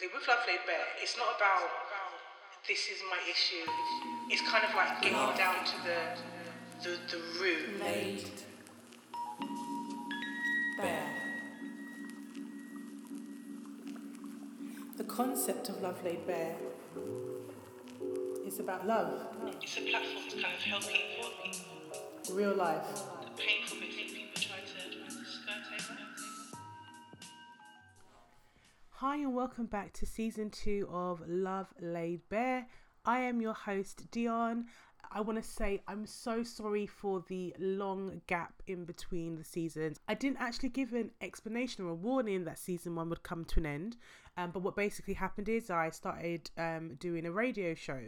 With Love Laid Bare, it's not about this is my issue. It's kind of like getting down to the the, the root. laid bare. The concept of Love Laid Bare is about love, It's a platform to kind of help people. real life. The painful Hi, and welcome back to season two of Love Laid Bare. I am your host, Dion. I want to say I'm so sorry for the long gap in between the seasons. I didn't actually give an explanation or a warning that season one would come to an end, um, but what basically happened is I started um, doing a radio show.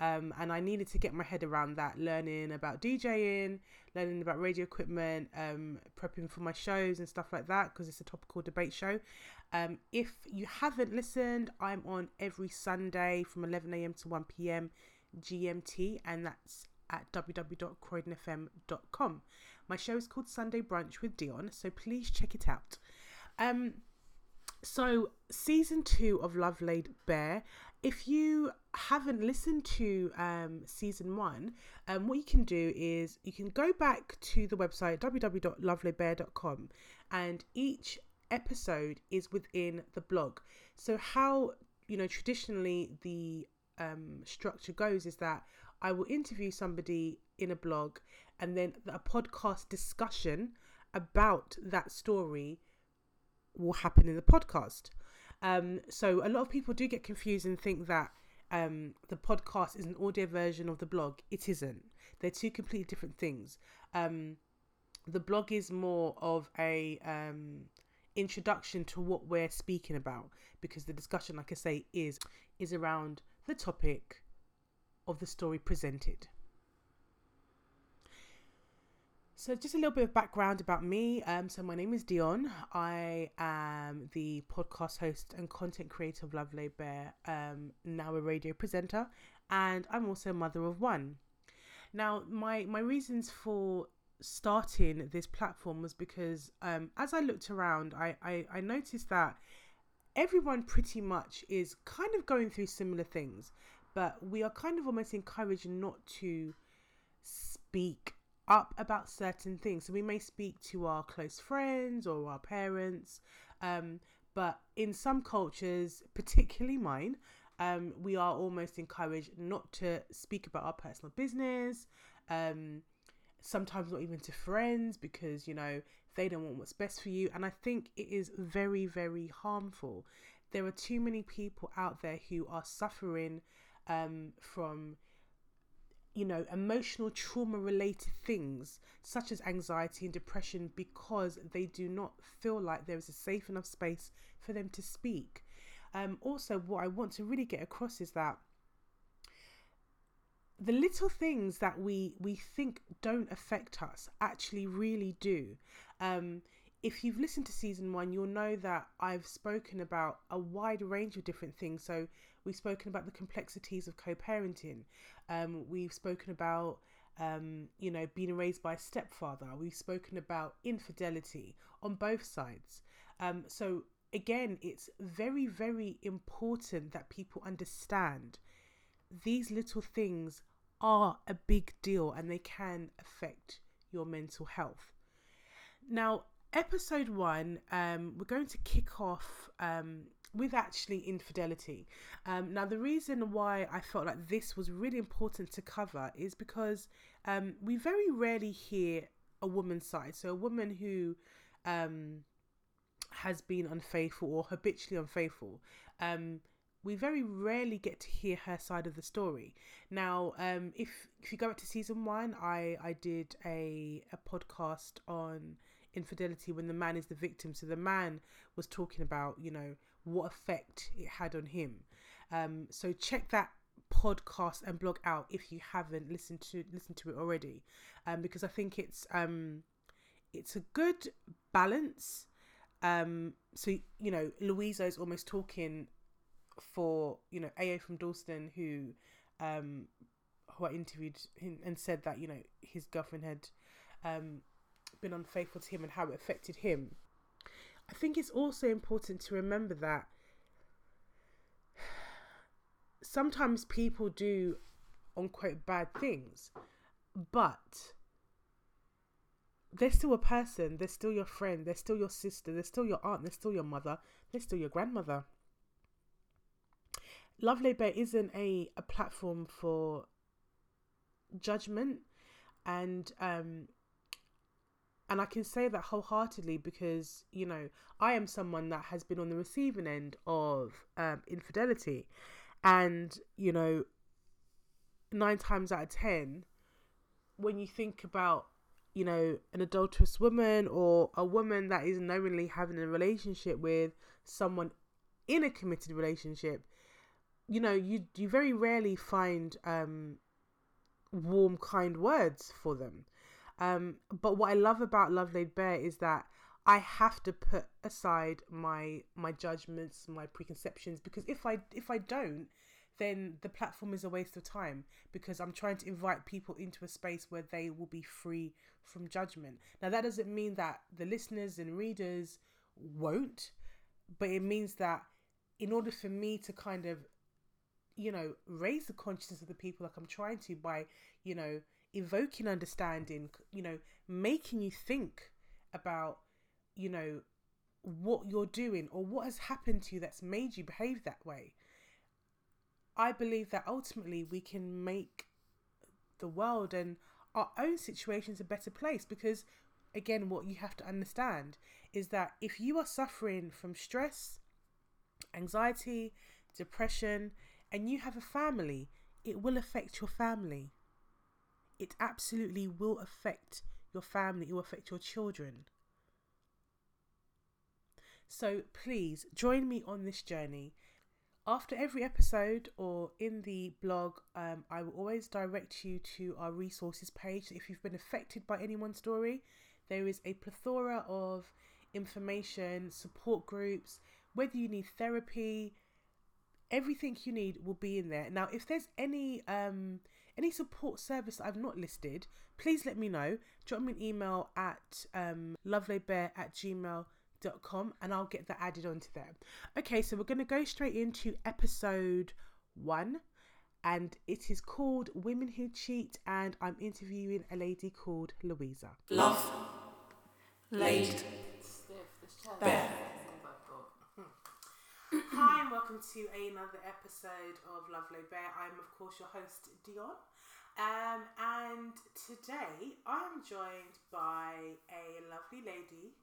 Um, and I needed to get my head around that, learning about DJing, learning about radio equipment, um, prepping for my shows and stuff like that because it's a topical debate show. Um, if you haven't listened, I'm on every Sunday from 11am to 1pm GMT, and that's at www.croydonfm.com. My show is called Sunday Brunch with Dion, so please check it out. Um, so, season two of Love Laid Bare. If you haven't listened to um, season one, um, what you can do is you can go back to the website www.lovelaidbare.com and each episode is within the blog. So, how you know traditionally the um, structure goes is that I will interview somebody in a blog and then a podcast discussion about that story will happen in the podcast. Um, so a lot of people do get confused and think that um, the podcast is an audio version of the blog. It isn't. They're two completely different things. Um, the blog is more of a um, introduction to what we're speaking about because the discussion, like I say, is is around the topic of the story presented. So, just a little bit of background about me. Um, so, my name is Dion. I am the podcast host and content creator of Love Laid Bare, um, now a radio presenter, and I'm also a mother of one. Now, my my reasons for starting this platform was because um, as I looked around, I, I I noticed that everyone pretty much is kind of going through similar things, but we are kind of almost encouraged not to speak up about certain things. So we may speak to our close friends or our parents, um, but in some cultures, particularly mine, um, we are almost encouraged not to speak about our personal business. Um, sometimes not even to friends because you know they don't want what's best for you. And i think it is very very harmful. There are too many people out there who are suffering um, from you know emotional trauma related things such as anxiety and depression because they do not feel like there is a safe enough space for them to speak. Um, also what i want to really get across is that the little things that we we think don't affect us actually really do. Um if you've listened to season one you'll know that i've spoken about a wide range of different things. So we've spoken about the complexities of co-parenting. Um we've spoken about um you know being raised by a stepfather. We've spoken about infidelity on both sides. Um so again it's very very important that people understand these little things are a big deal and they can affect your mental health. Now, episode one, um, we're going to kick off um, with actually infidelity. Um, now, the reason why I felt like this was really important to cover is because um, we very rarely hear a woman's side. So, a woman who um, has been unfaithful or habitually unfaithful. Um, we very rarely get to hear her side of the story. Now, um, if if you go back to season one, I I did a a podcast on infidelity when the man is the victim. So the man was talking about you know what effect it had on him. Um, so check that podcast and blog out if you haven't listened to listened to it already, um, because I think it's um it's a good balance. Um, so you know, Louisa is almost talking for you know AA from Dalston who um who I interviewed him and said that you know his girlfriend had um been unfaithful to him and how it affected him. I think it's also important to remember that sometimes people do unquote bad things, but they're still a person. They're still your friend. They're still your sister. They're still your aunt. They're still your mother. They're still your grandmother. Love Bare isn't a, a platform for judgment and um and I can say that wholeheartedly because you know I am someone that has been on the receiving end of um, infidelity, and you know nine times out of ten, when you think about you know an adulterous woman or a woman that is knowingly having a relationship with someone in a committed relationship, you know you you very rarely find um, warm, kind words for them. Um, but what I love about Love Laid Bare is that I have to put aside my my judgments, my preconceptions, because if I if I don't, then the platform is a waste of time because I'm trying to invite people into a space where they will be free from judgment. Now that doesn't mean that the listeners and readers won't, but it means that in order for me to kind of you know raise the consciousness of the people like I'm trying to by you know evoking understanding, you know, making you think about, you know, what you're doing or what has happened to you that's made you behave that way. I believe that ultimately we can make the world and our own situations a better place because, again, what you have to understand is that if you are suffering from stress, anxiety, depression, and you have a family, it will affect your family it absolutely will affect your family, it will affect your children. So please join me on this journey. After every episode or in the blog, um, I will always direct you to our resources page. If you've been affected by anyone's story, there is a plethora of information, support groups, whether you need therapy, everything you need will be in there. Now, if there's any um, any support service I've not listed, please let me know. Drop me an email at um, lovelaidbare at gmail.com and I'll get that added onto there. Okay, so we're going to go straight into episode one and it is called Women Who Cheat and I'm interviewing a lady called Louisa. Love laid bare. Hi and welcome to another episode of Love Laid Bare. I'm of course your host Dion, um, and today I am joined by a lovely lady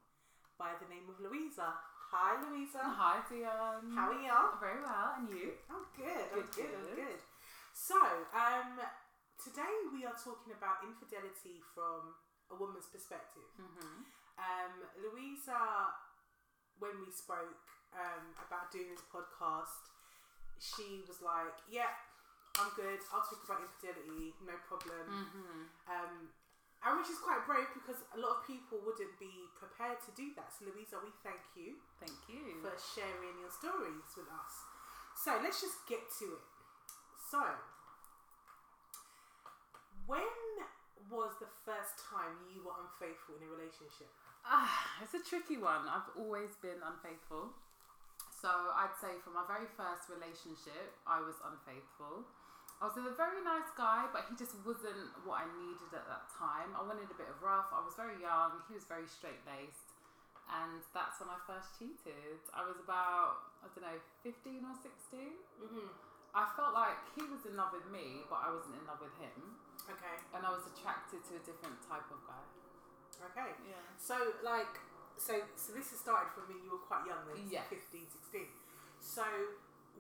by the name of Louisa. Hi Louisa. Hi Dion. How are you? Very well, and you? I'm good. I'm Good, good. I'm good. good. So, um, today we are talking about infidelity from a woman's perspective. Mm-hmm. Um, Louisa, when we spoke um, about doing this podcast, she was like, "Yeah, I'm good. I'll talk about infidelity, no problem." Mm-hmm. Um, and which is quite brave because a lot of people wouldn't be prepared to do that. So, Louisa, we thank you Thank you. for sharing your stories with us. So let's just get to it. So, when was the first time you were unfaithful in a relationship? Ah, it's a tricky one. I've always been unfaithful. So I'd say for my very first relationship, I was unfaithful. I was with a very nice guy, but he just wasn't what I needed at that time. I wanted a bit of rough. I was very young. He was very straight laced. And that's when I first cheated. I was about, I don't know, 15 or 16. Mm-hmm. I felt like he was in love with me, but I wasn't in love with him. Okay. And I was attracted to a different type of guy. Okay. Yeah. So, like, so so this has started from when you were quite young, then, Yes. 15, 16. So,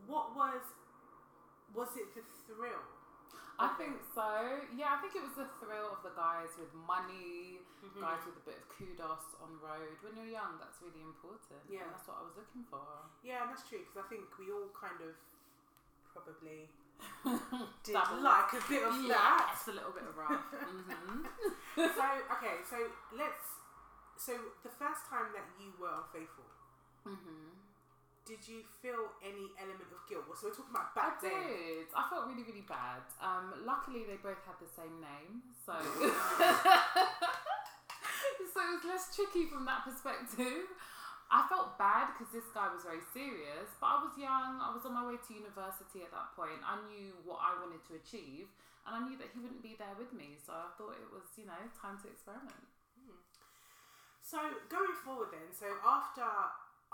what was was it the thrill? I think it? so. Yeah, I think it was the thrill of the guys with money, Mhm. guys with a bit of kudos on road. When you're young, that's really important. Yeah. And that's what I was looking for. Yeah, and that's true because I think we all kind of probably did like a bit of that. Yes, a little bit of rough. hmm so okay, so let's. So the first time that you were unfaithful, hmm did you feel any element of guilt? So we're talking about I back then. did. I felt really, really bad. Um, luckily, they both had the same name, so so it was less tricky from that perspective. I felt bad because this guy was very serious, but I was young. I was on my way to university at that point. I knew what I wanted to achieve, and I knew that he wouldn't be there with me. So I thought it was, you know, time to experiment. So going forward, then, so after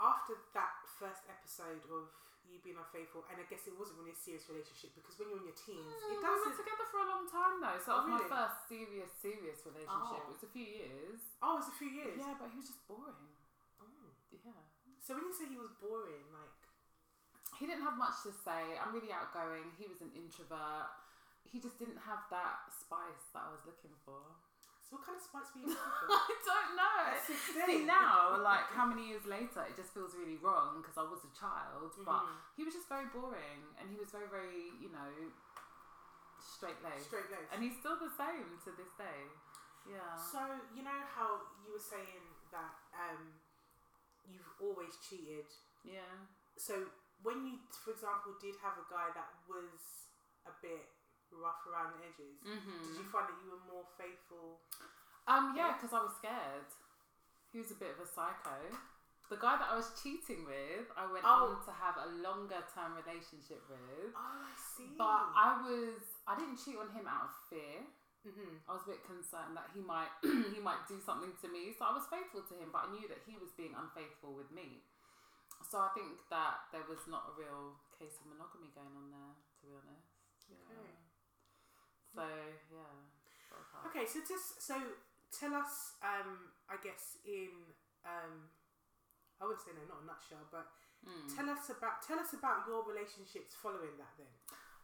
after that first episode of you being unfaithful, and I guess it wasn't really a serious relationship because when you're in your teens, Mm, it we were together for a long time though. So Oh, it was really? my first serious, serious relationship. Oh. It was a few years. Oh, it was a few years. Yeah, but he was just boring. Oh. Yeah. So when you say he was boring, like He didn't have much to say. I'm really outgoing. He was an introvert. He just didn't have that spice that I was looking for. So what kind of spice were you looking for? I don't know. At 16? See now, like how many years later, it just feels really wrong because I was a child. But Mhm. he was just very boring, and he was very, very, you know, straight laced. Straight laced. And he's still the same to this day. Yeah. So you know how you were saying that um, you've always cheated. yeah. So when you, for example, did have a guy that was a bit rough around the edges, Mm-hmm. did you find that you were more faithful? Um, yeah, because I was scared. He was a bit of a psycho. The guy that I was cheating with, I went Oh. on to have a longer term relationship with. Oh, I see. But I was, I didn't cheat on him out of fear. hmm I was a bit concerned that he might, he might do something to me. So I was faithful to him, but I knew that he was being unfaithful with me. So I think that there was not a real case of monogamy going on there, to be honest. Yeah. Okay. So yeah. that was hard. Okay, so just so tell us, um, I guess in um, I wouldn't say no, not a nutshell, but Mm. tell us about tell us about your relationships following that. Then.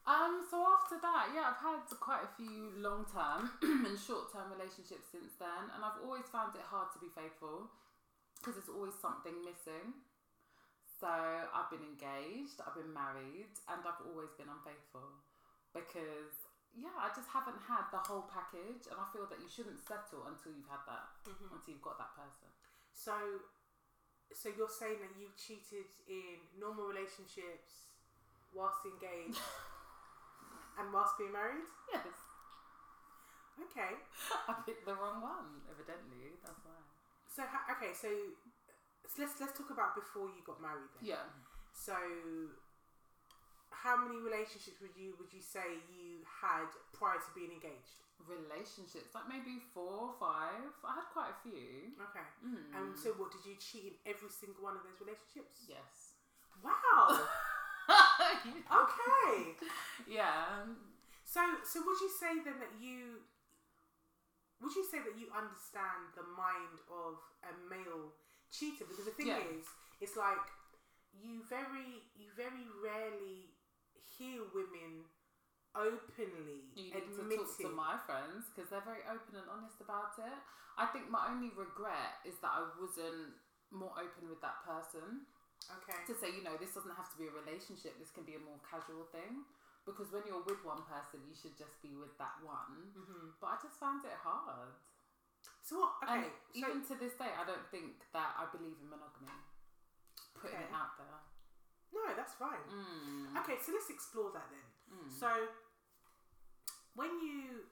Um, so after that, yeah, I've had quite a few long term and short term relationships since then, and I've always found it hard to be faithful because there's always something missing. So I've been engaged, I've been married, and I've always been unfaithful because yeah, I just haven't had the whole package, and I feel that you shouldn't settle until you've had that, Mm-hmm. until you've got that person. So, so you're saying that you cheated in normal relationships whilst engaged and whilst being married? Yes, Okay. I picked the wrong one. Evidently, that's why. So okay, so so let's let's talk about before you got married then. Yeah. So, how many relationships would you would you say you had prior to being engaged? relationships, like maybe four or five. I had quite a few. Okay. Mm. And so, what did you cheat in every single one of those relationships? yes. Wow. okay. yeah. So, so would you say then that you would you say that you understand the mind of a male cheater? Because the thing Yeah. is, it's like you very you very rarely hear women openly You need to talk to my friends because they're very open and honest about it. I think my only regret is that I wasn't more open with that person okay. to say, you know, this doesn't have to be a relationship. This can be a more casual thing. Because when you're with one person, you should just be with that one. hmm But I just found it hard. So what? Okay. so even to this day, I don't think that I believe in monogamy. Putting Okay. it out there. No, that's fine. Mm. Okay, so let's explore that then. Mm. So when you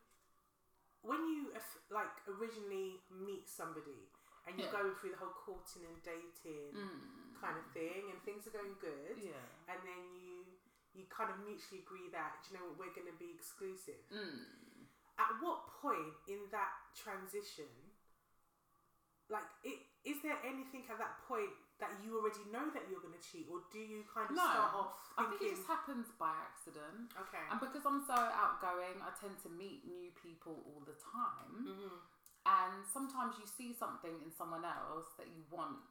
when you eff- like originally meet somebody and you're Yeah. going through the whole courting and dating Mm. kind of thing and things are going good Yeah. and then you you kind of mutually agree that you know what we're going to be exclusive Mm. at what point in that transition like it is there anything at that point that you already know that you're going to cheat or do you kind of No, start off I think it just happens by accident. okay And because I'm so outgoing, I tend to meet new people all the time. hmm And sometimes you see something in someone else that you want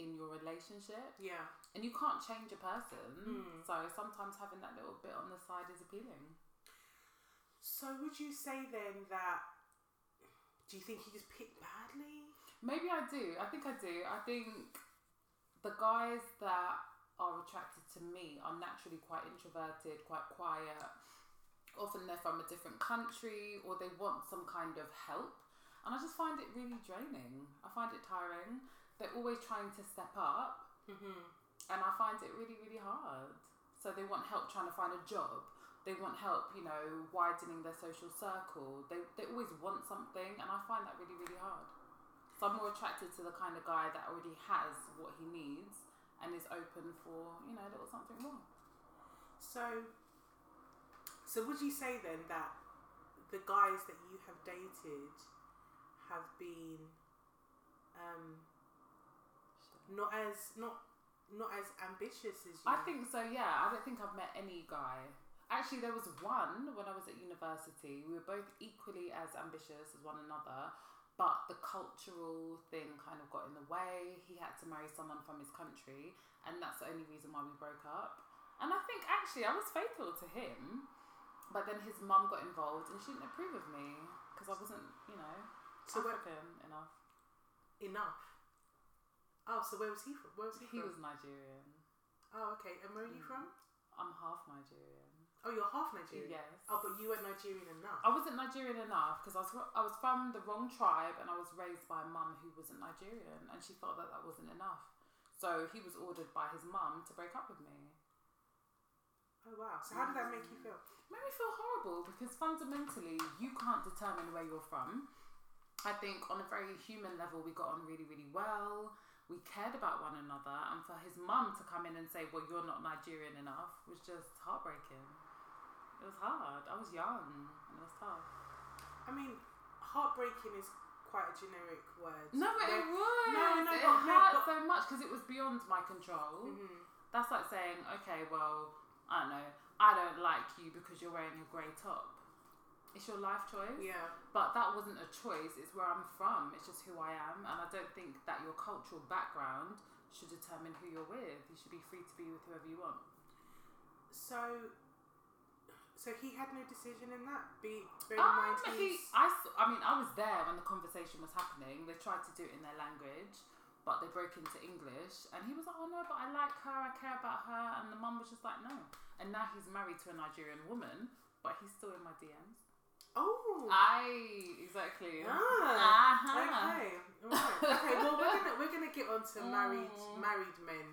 in your relationship, yeah and you can't change a person. Mm. So sometimes having that little bit on the side is appealing. So would you say then that do you think you just picked badly? Maybe I do. I think I do. I think the guys that are attracted to me are naturally quite introverted, quite quiet. Often they're from a different country or they want some kind of help. And I just find it really draining. I find it tiring. They're always trying to step up Mm-hmm. and I find it really, really hard. So they want help trying to find a job. They want help, you know, widening their social circle. They, they always want something, and I find that really, really hard. So I'm more attracted to the kind of guy that already has what he needs and is open for, you know, a little something more. So, so would you say then that the guys that you have dated have been um, not as not not as ambitious as you? I think so, yeah. I don't think I've met any guy. Actually, there was one when I was at university. We were both equally as ambitious as one another, but the cultural thing kind of got in the way. He had to marry someone from his country, and that's the only reason why we broke up. And I think actually I was faithful to him, but then his mum got involved and she didn't approve of me because I wasn't, you know, So where- African enough. enough. Oh, so where was he from? Where was he, He from? was Nigerian. Oh, okay. And where are you Mm. from? I'm half Nigerian. Oh, you're half Nigerian. Yes. Oh, but you weren't Nigerian enough. I wasn't Nigerian enough because I was I was from the wrong tribe and I was raised by a mum who wasn't Nigerian and she felt that that wasn't enough. So he was ordered by his mum to break up with me. Oh wow. So how did that make you feel? It made me feel horrible because fundamentally you can't determine where you're from. I think on a very human level we got on really really well. We cared about one another and for his mum to come in and say, "Well, you're not Nigerian enough," was just heartbreaking. It was hard. I was young and it was tough. I mean, heartbreaking is quite a generic word. No, but it was. No, no, it but- no, hurt but- so much because it was beyond my control. Mhm. That's like saying, okay, well, I don't know, I don't like you because you're wearing a grey top. It's your life choice. Yeah. But that wasn't a choice. It's where I'm from. It's just who I am, and I don't think that your cultural background should determine who you're with. You should be free to be with whoever you want. So, so he had no decision in that. Be bear in mind Um, he, I, I mean, I was there when the conversation was happening. They tried to do it in their language, but they broke into English. And he was like, oh no, but I like her, I care about her. And the mum was just like, no. And now he's married to a Nigerian woman, but he's still in my DMs. oh. I, exactly. Ah, Uh-huh. okay, alright. okay. Well, we're gonna we're gonna get on to married Mm. married men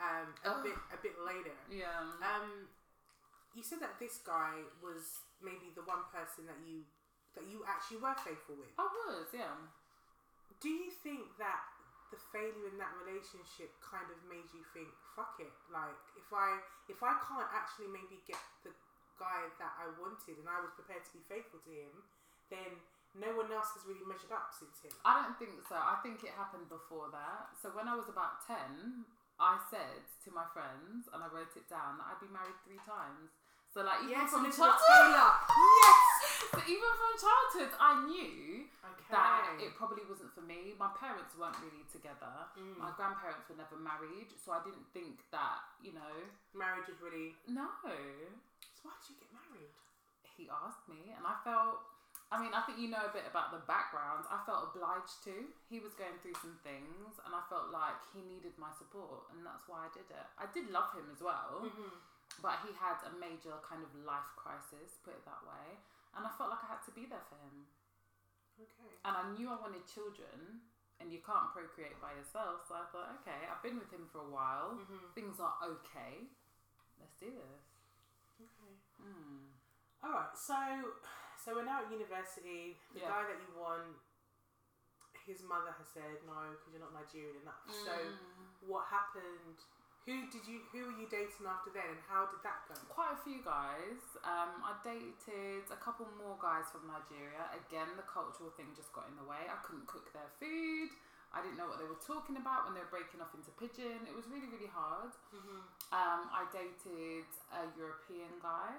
um, a bit a bit later. Yeah. Um, you said that this guy was maybe the one person that you that you actually were faithful with. I was, yeah. Do you think that the failure in that relationship kind of made you think, "Fuck it"? Like, if I if I can't actually maybe get the guy that I wanted and I was prepared to be faithful to him, then no one else has really measured up since him. I don't think so. I think it happened before that. So when I was about 10, I said to my friends, and I wrote it down, that I'd be married three times. So like even Yes, from childhood. Yes. so even from childhood, I knew Okay. that it probably wasn't for me. My parents weren't really together. Mm. My grandparents were never married, so I didn't think that you know. Marriage was really. No, So why did you get married? he asked me, and I felt. I mean, I think you know a bit about the background. I felt obliged to. He was going through some things, and I felt like he needed my support, and that's why I did it. I did love him as well, Mm-hmm. But he had a major kind of life crisis, put it that way, and I felt like I had to be there for him. Okay. And I knew I wanted children, and you can't procreate by yourself, so I thought, okay, I've been with him for a while. Mm-hmm. Things are okay. Let's do this. Okay. Hmm. All right. So, so we're now at university. The Yeah. guy that you want, his mother has said no because you're not Nigerian enough. So, Mm. what happened? Who did you? Who were you dating after then, and how did that go? quite a few guys. Um, I dated a couple more guys from Nigeria. Again, the cultural thing just got in the way. I couldn't cook their food. I didn't know what they were talking about when they were breaking off into pidgin. It was really, really hard. Mm-hmm. Um, I dated a European guy,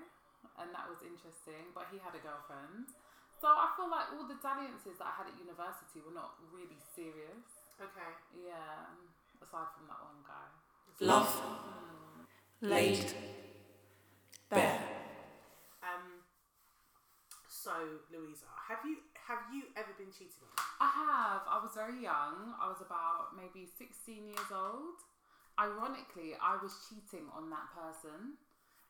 and that was interesting, but he had a girlfriend. So I feel like all the dalliances that I had at university were not really serious. Okay. Yeah, aside from that one guy. Love laid bare. Um. So, Louisa, have you have you ever been cheated on? I have. I was very young. I was about maybe 16 years old. Ironically, I was cheating on that person.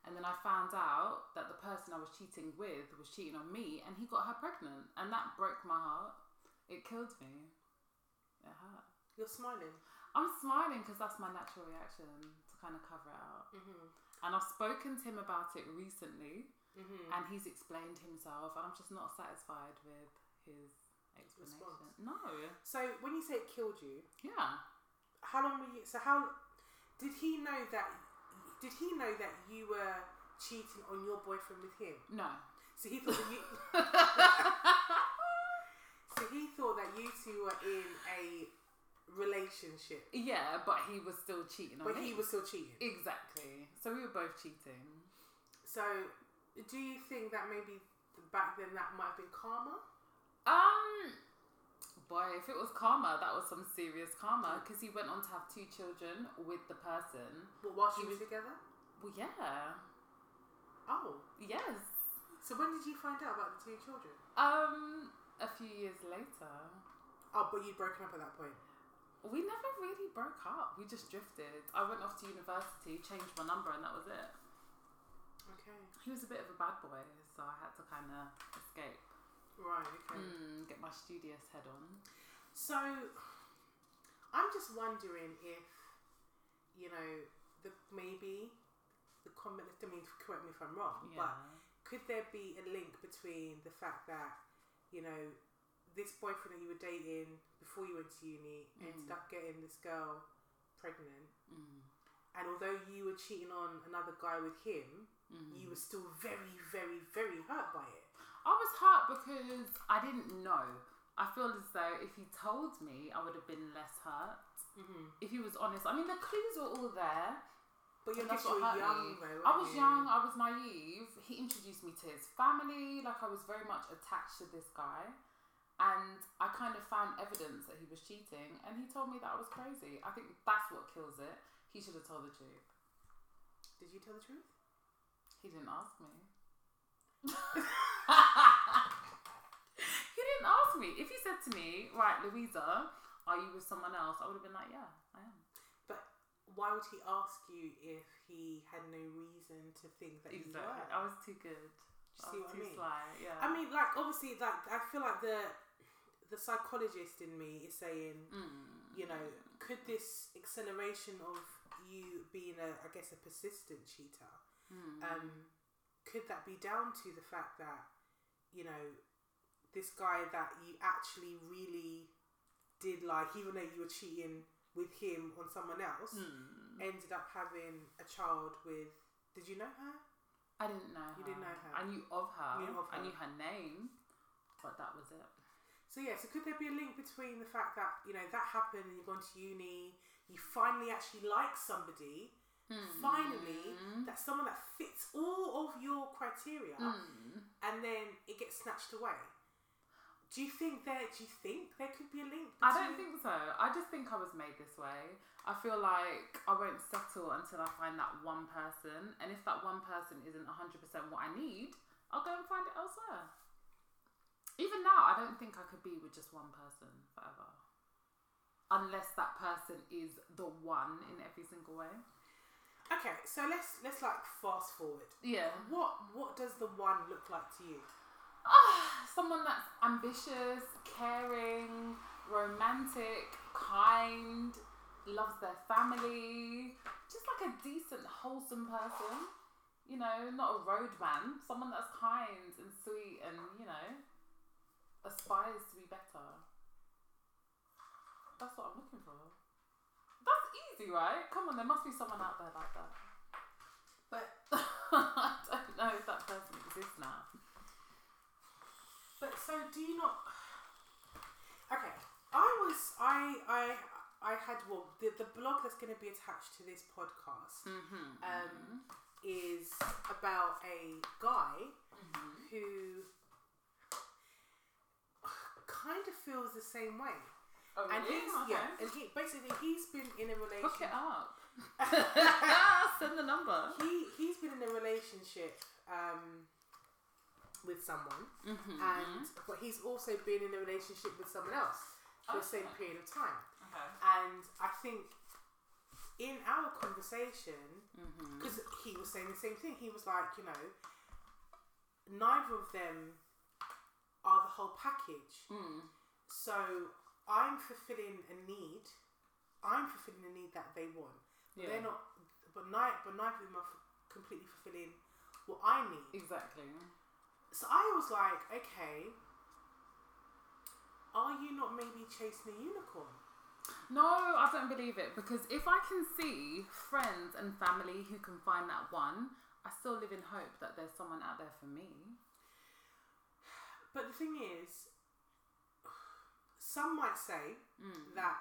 And then I found out that the person I was cheating with was cheating on me and he got her pregnant. And that broke my heart. It killed me. It hurt. You're smiling. I'm smiling because that's my natural reaction to kind of cover it up. Mm-hmm. And I've spoken to him about it recently Mm-hmm. and he's explained himself and I'm just not satisfied with his explanation. Response. No. So when you say it killed you, Yeah. how long were you? So how did he know that? Did he know that you were cheating on your boyfriend with him? No. So he thought that you. so he thought that you two were in a relationship, Yeah, but he was still cheating on but me. he was still cheating. exactly. So we were both cheating. So, do you think that maybe back then that might have been karma? Um, boy, if it was karma, that was some serious karma because he went on to have two children with the person. But whilst He you was- together? Well, yeah. Oh, Yes. so when did you find out about the two children? Um, a few years later, Oh, but you'd broken up at that point. We never really broke up. We just drifted. I went off to university, changed my number, and that was it. Okay. He was a bit of a bad boy, so I had to kind of escape, Right. Okay. mm, get my studious head on. So, I'm just wondering if, you know, the maybe the comment. I mean, correct me if I'm wrong, Yeah. but could there be a link between the fact that, you know, this boyfriend that you were dating before you went to uni ended up getting this girl pregnant, Mm. and although you were cheating on another guy with him, Mm. you were still very, very, very hurt by it. I was hurt because I didn't know. I feel as though if he told me, I would have been less hurt. Mm-hmm. If he was honest, I mean, the clues were all there. But you and guess that's you young, though. I was you? young. I was naive. He introduced me to his family. Like I was very much attached to this guy, and I kind of found evidence that he was cheating. And he told me that I was crazy. I think that's what kills it. He should have told the truth. Did you tell the truth? He didn't ask me. he didn't ask me. If he said to me, "Right, Louisa, are you with someone else?" I would have been like, "Yeah, I am." But why would he ask you if he had no reason to think that you were? I was too good. you I see what I too mean? sly. Yeah. I mean, like obviously, like I feel like the the psychologist in me is saying, Mm. you know, could this acceleration of you being a, I guess, a persistent cheater, Mm. um, could that be down to the fact that, you know, this guy that you actually really did like, even though you were cheating with him on someone else, Mm. ended up having a child with. Did you know her? I didn't know. You her. didn't know her. I knew of her. Knew of I knew her name, but that was it. So yeah, so could there be a link between the fact that you know that happened and you've gone to uni, you finally actually like somebody, Hmm. finally that's someone that fits all of your criteria, Mm. and then it gets snatched away. Do you think there? Do you think there could be a link? I don't think so. I just think I was made this way. I feel like I won't settle until I find that one person, and if that one person isn't 100% what I need, I'll go and find it elsewhere. Even now, I don't think I could be with just one person forever. Unless that person is the one in every single way. Okay, so let's let's like fast forward. Yeah. What what does the one look like to you? Ah, someone that's ambitious, caring, romantic, kind, loves their family, just like a decent, wholesome person. You know, not a roadman. Someone that's kind and sweet and, you know, aspires to be better. That's what I'm looking for. That's easy, right? Come on, there must be someone out there like that. But I don't know if that person exists now. But so do you not? Okay, I was I I I had well the the blog that's going to be attached to this podcast Mm-hmm. um is about a guy who kind of feels the same way. Oh, And really? he's Okay. yeah, and he basically he's been in a relationship. Hook it up. Send the number. He he's been in a relationship um with someone, Mm-hmm. and but he's also been in a relationship with someone else for the same period of time. Okay. And I think in our conversation, Mm-hmm. because he was saying the same thing, he was like, you know, neither of them are the whole package. Mm. So I'm fulfilling a need. I'm fulfilling a need that they want. But Yeah. They're not. But neither, but neither of them are f- completely fulfilling what I need. Exactly. So I was like, okay, are you not maybe chasing a unicorn? No, I don't believe it because if I can see friends and family who can find that one, I still live in hope that there's someone out there for me. But the thing is, some might say Mm. that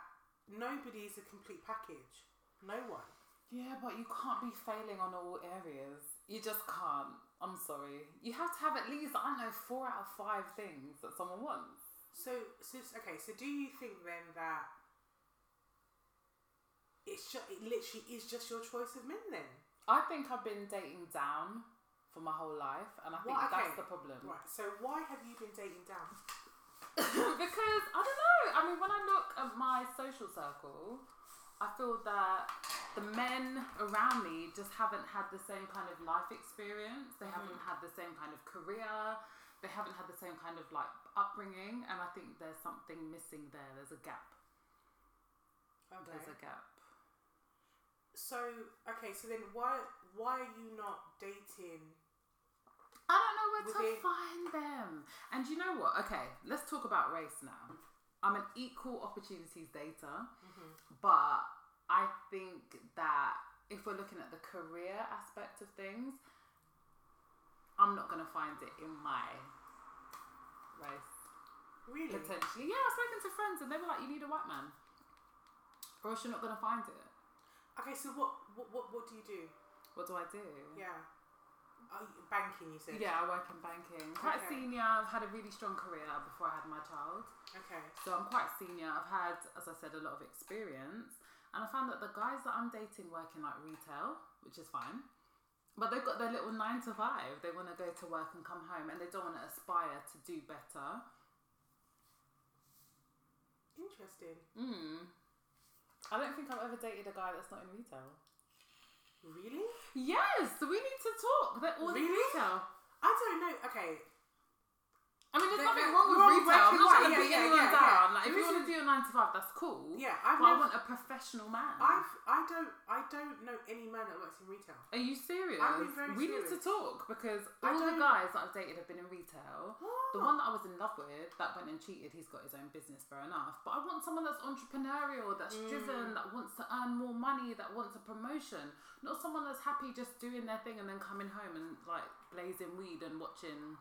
nobody is a complete package. No one. Yeah, but you can't be failing on all areas. You just can't. I'm sorry. You have to have at least, I don't know, four out of five things that someone wants. So, so okay. So, do you think then that it's just, it literally is just your choice of men then? I think I've been dating down for my whole life, and I think okay. that's the problem. Right. So, why have you been dating down? because I don't know. I mean, when I look at my social circle, I feel that the men around me just haven't had the same kind of life experience. They haven't mm-hmm. had the same kind of career. They haven't had the same kind of like upbringing, and I think there's something missing there. There's a gap. There's a gap. So, okay. So then, why why are you not dating? I don't know where to find them. And you know what? Okay, let's talk about race now. I'm an equal opportunities dater, mm-hmm. but I think that if we're looking at the career aspect of things, I'm not going to find it in my race. Really? Potentially. Yeah, I've spoken to friends and they were like, you need a white man. Or else you're not going to find it. Okay. So, what what what, what do you do? What do I do? Yeah. Oh, banking, you said. Yeah, I work in banking. Quite Okay. senior. I've had a really strong career before I had my child. Okay. So I'm quite senior. I've had, as I said, a lot of experience. And I found that the guys that I'm dating work in like retail, which is fine. But they've got their little nine to five. They want to go to work and come home and they don't want to aspire to do better. Interesting. Mm. I don't think I've ever dated a guy that's not in retail. Really? Yes, we need to talk. They're all Really? retail. I don't know. Okay. I mean, there's They're- nothing wrong with retail. I'm not trying to yeah, anyone down. Like, if you want to do a nine to five, that's cool. Yeah, I've but I want a professional man. I've I don't I don't know any man that works in retail. Are you serious? I'm very we need to talk because all the guys that I've dated have been in retail. The one that I was in love with that went and cheated, he's got his own business, fair enough. But I want someone that's entrepreneurial, that's Mm. driven, that wants to earn more money, that wants a promotion. Not someone that's happy just doing their thing and then coming home and like blazing weed and watching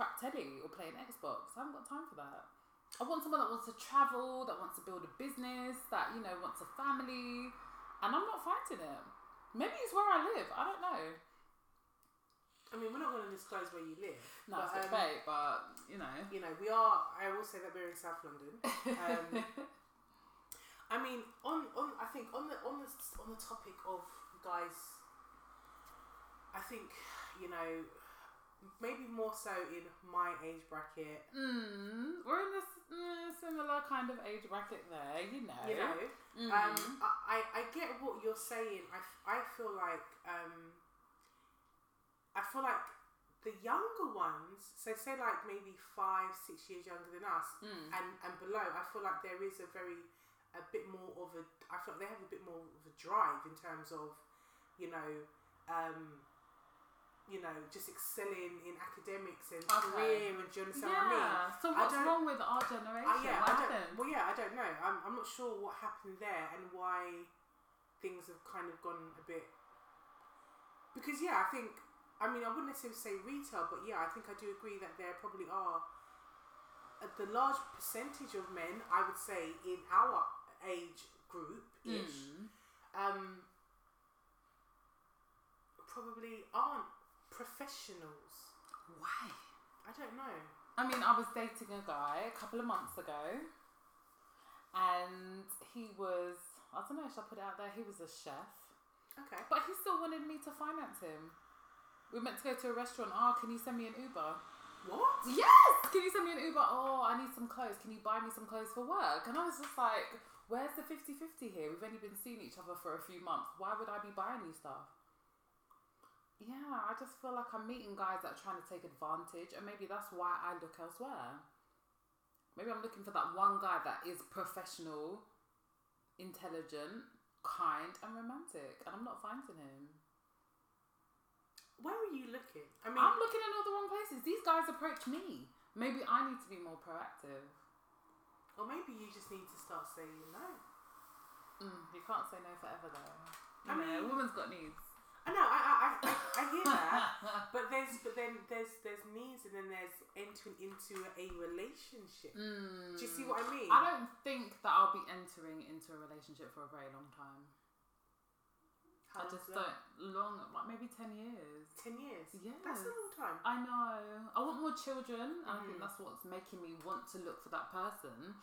crap telly or playing Xbox. I haven't got time for that. I want someone that wants to travel, that wants to build a business, that you know wants a family, and I'm not fighting it. Maybe it's where I live. I don't know. I mean, we're not going to disclose where you live. No, but, it's um, debate, but you know. You know, we are. I will say that we're in South London. Um, I mean, on on I think on the on the on the topic of guys, I think you know maybe more so in my age bracket. Mm, we're in this mm, similar kind of age bracket there, you know. You know, Mhm. um, I, I I get what you're saying. I, I feel like um, I feel like the younger ones. So say like maybe five six years younger than us Mm. and and below. I feel like there is a very a bit more of a. I feel like they have a bit more of a drive in terms of, you know, um, you know, just excelling in academics and Okay. career and do you understand what I mean? yeah. So what's wrong with our generation? Uh, yeah, what I don't, well, yeah, I don't know. I'm, I'm not sure what happened there and why things have kind of gone a bit. Because yeah, I think I mean I wouldn't necessarily say retail, but yeah, I think I do agree that there probably are a, the large percentage of men I would say in our age group ish Mm. um, probably aren't professionals. Why? I don't know. I mean, I was dating a guy a couple of months ago, and he was, I don't know, should I put it out there? He was a chef, Okay. but he still wanted me to finance him. We meant to go to a restaurant. Oh, can you send me an Uber? What? Yes! Can you send me an Uber? Oh, I need some clothes. Can you buy me some clothes for work? And I was just like, where's the 50 50 here? We've only been seeing each other for a few months. Why would I be buying you stuff? Yeah, I just feel like I'm meeting guys that are trying to take advantage, and maybe that's why I look elsewhere. Maybe I'm looking for that one guy that is professional, intelligent, kind, and romantic, and I'm not finding him. Where are you looking? I mean, I'm looking in all the wrong places. These guys approach me. Maybe I need to be more proactive. Or maybe you just need to start saying no. Mm, you can't say no forever though. I know, mean- a woman's got needs. I know, I, I, I, I, hear that. But there's, but then there's, there's needs, and then there's entering into a relationship. Mm. Do you see what I mean? I don't think that I'll be entering into a relationship for a very long time. How I just that? don't long, like maybe ten years. Ten years. Yeah, That's a long time. I know. I want more children, and I think Mhm. that's what's making me want to look for that person.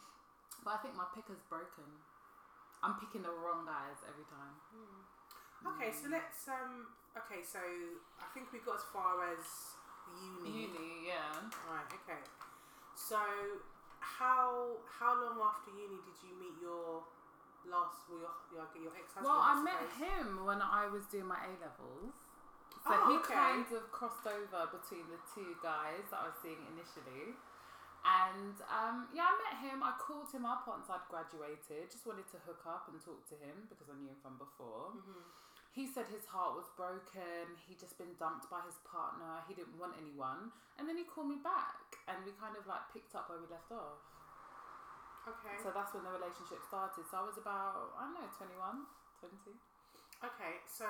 But I think my picker's broken. I'm picking the wrong guys every time. Okay, so let's um. Okay, so I think we got as far as uni. Uni, yeah. Right. Okay. So how how long after uni did you meet your last well, your your, your ex husband? Well, I met him when I was doing my A levels. So Oh, he okay. kind of crossed over between the two guys that I was seeing initially. And um, yeah, I met him. I called him up once I'd graduated. Just wanted to hook up and talk to him because I knew him from before. He said his heart was broken. He'd just been dumped by his partner. He didn't want anyone. And then he called me back and we kind of like picked up where we left off. Okay. So that's when the relationship started. So I was about, I don't know, 21, 20. Okay. So.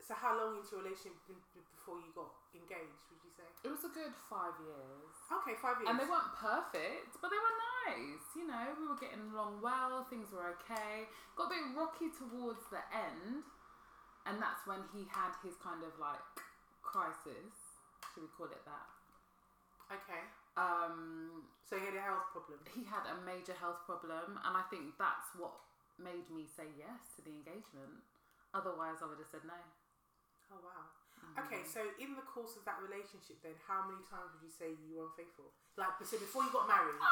So how long into a relationship b- before you got engaged? Would you say? It was a good five years. Okay, five years. And they weren't perfect, but they were nice. You know, we were getting along well, things were okay. Got a bit rocky towards the end, and that's when he had his kind of like crisis, should we call it that? okay. Um, So he had a health problem. he had a major health problem, and I think that's what made me say yes to the engagement. Otherwise, I would have said no. Oh wow. Okay, so in the course of that relationship, then how many times would you say you were unfaithful? Like, so before you got married.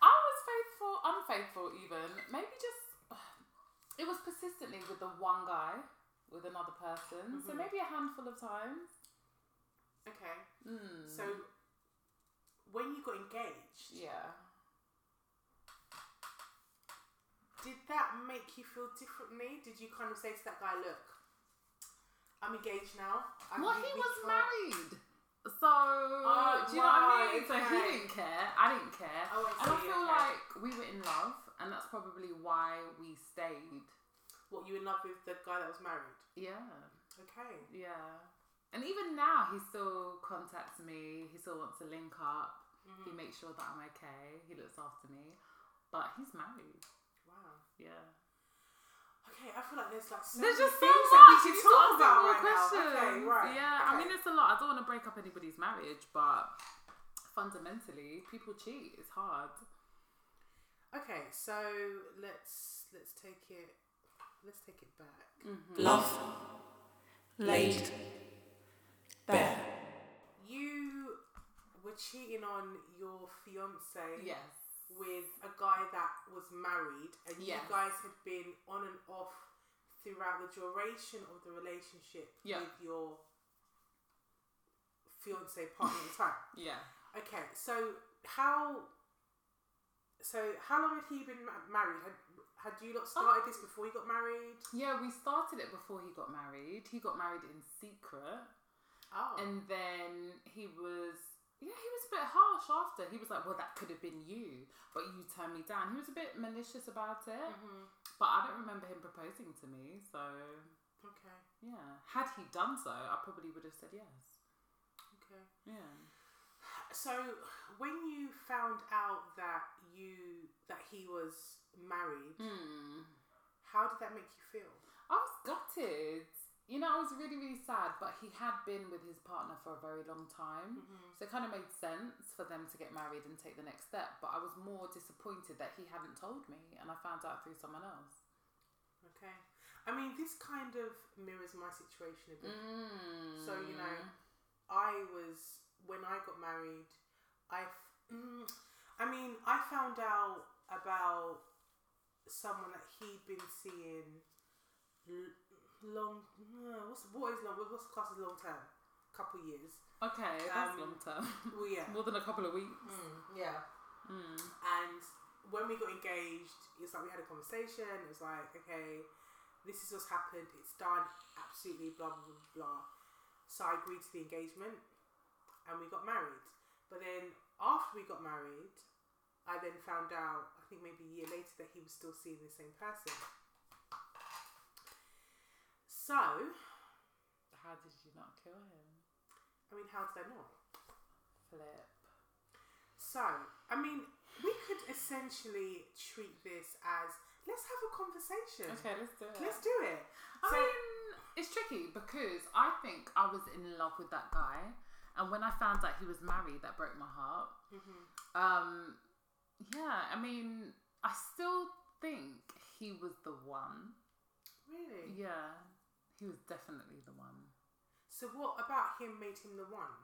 I was faithful, unfaithful even. Maybe just it was persistently with the one guy with another person. So Mhm. maybe a handful of times. Okay. Mm. So when you got engaged, yeah. did that make you feel differently? Did you kind of say to that guy, "Look, I'm engaged now." I Well, we- he was can't-" married. So do you know what I mean? right, So he didn't care. I didn't care. Oh, I and I feel okay. like we were in love, and that's probably why we stayed. What you in love with the guy that was married? Yeah. Okay. Yeah. And even now, he still contacts me. He still wants to link up. He Mm-hmm. makes sure that I'm okay. He looks after me. But he's married. Wow. Yeah. Okay, I feel like there's like so There's many just so things much. that we You can talk about more right now. Okay, right. Yeah. I mean, it's a lot. I don't want to break up anybody's marriage, but fundamentally, people cheat. It's hard. Okay, so let's let's take it let's take it back. Mm-hmm. love, laid, bare. You were cheating on your fiance Yes. With a guy that was married, and Yes. you guys had been on and off throughout the duration of the relationship Yeah. with your fiance partner at the time. Yeah. Okay, so how so how long had he been ma- married? Had had you not started this oh. before he got married? Yeah, we started it before he got married. He got married in secret. Oh, And then he was, yeah, he was a bit harsh after. He was like, well, that could have been you, but you turned me down. He was a bit malicious about it, Mm-hmm. but I don't remember him proposing to me. So, okay, yeah. Had he done so, I probably would have said yes. okay. Yeah. So when you found out that you that he was married, Hmm. how did that make you feel? I was gutted. You know, I was really, really sad, but he had been with his partner for a very long time. So it kind of made sense for them to get married and take the next step. But I was more disappointed that he hadn't told me and I found out through someone else. Okay, I mean this kind of mirrors my situation a bit. Mm. So you know, I was when I got married. I, f- mm, I mean, I found out about someone that he'd been seeing l- long. uh, What's what is long? What's class as long term? Couple years. Okay, that's Um, long term. Well, yeah. More than a couple of weeks. Mm, yeah. Mm. And when we got engaged, it's like we had a conversation. It was like, okay, this is what's happened. It's done. Absolutely, blah blah blah. blah. So I agreed to the engagement, and we got married. But then after we got married, I then found out, I think maybe a year later, that he was still seeing the same person. So, How did you not kill him? I mean, how did I not? Flip. So, I mean, we could essentially treat this as let's have a conversation. Okay, let's do it. Let's do it. I So, mean, it's tricky because I think I was in love with that guy, and when I found out he was married, that broke my heart. Mhm. Um, yeah, I mean, I still think he was the one. really? Yeah, he was definitely the one. So, what about him made him the one?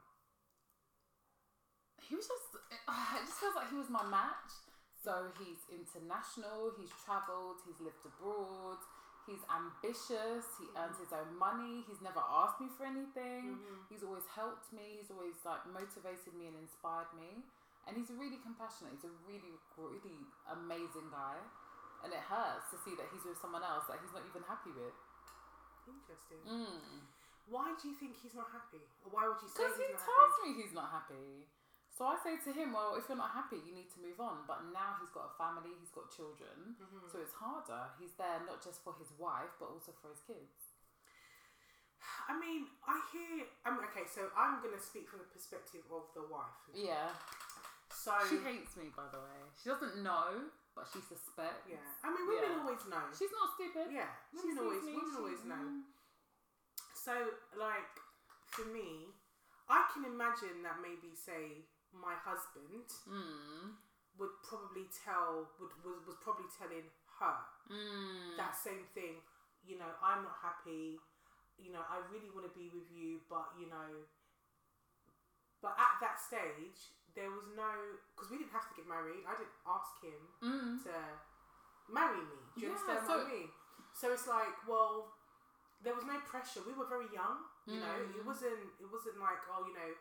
He was just, it just feels like he was my match. So he's international, he's travelled, he's lived abroad, he's ambitious, he earns his own money, he's never asked me for anything, Mhm. he's always helped me, he's always like motivated me and inspired me. And he's really compassionate, he's a really, really amazing guy. And it hurts to see that he's with someone else that he's not even happy with. Interesting. Mm. Why do you think he's not happy? Or why would you say Because he's he not tells me he's not happy. So I say to him, well, if you're not happy, you need to move on. But now he's got a family, he's got children. Mm-hmm. So it's harder. He's there not just for his wife, but also for his kids. I mean, I hear. I mean, okay, so I'm gonna speak from the perspective of the wife. Yeah. So She hates me, by the way. She doesn't know, but she suspects. yeah, I mean, women Yeah. always know. She's not stupid. yeah, women always, me, women always know. So, like, for me, I can imagine that maybe, say, my husband Mm. would probably tell, would was, was probably telling her Mm. that same thing. You know, I'm not happy. You know, I really want to be with you, but you know, but at that stage, there was no because we didn't have to get married. I didn't ask him Mm. to marry me. Do you Yeah, understand so- what I mean? So it's like, well, there was no pressure. We were very young. You know, Mm. it wasn't. It wasn't like, oh, you know,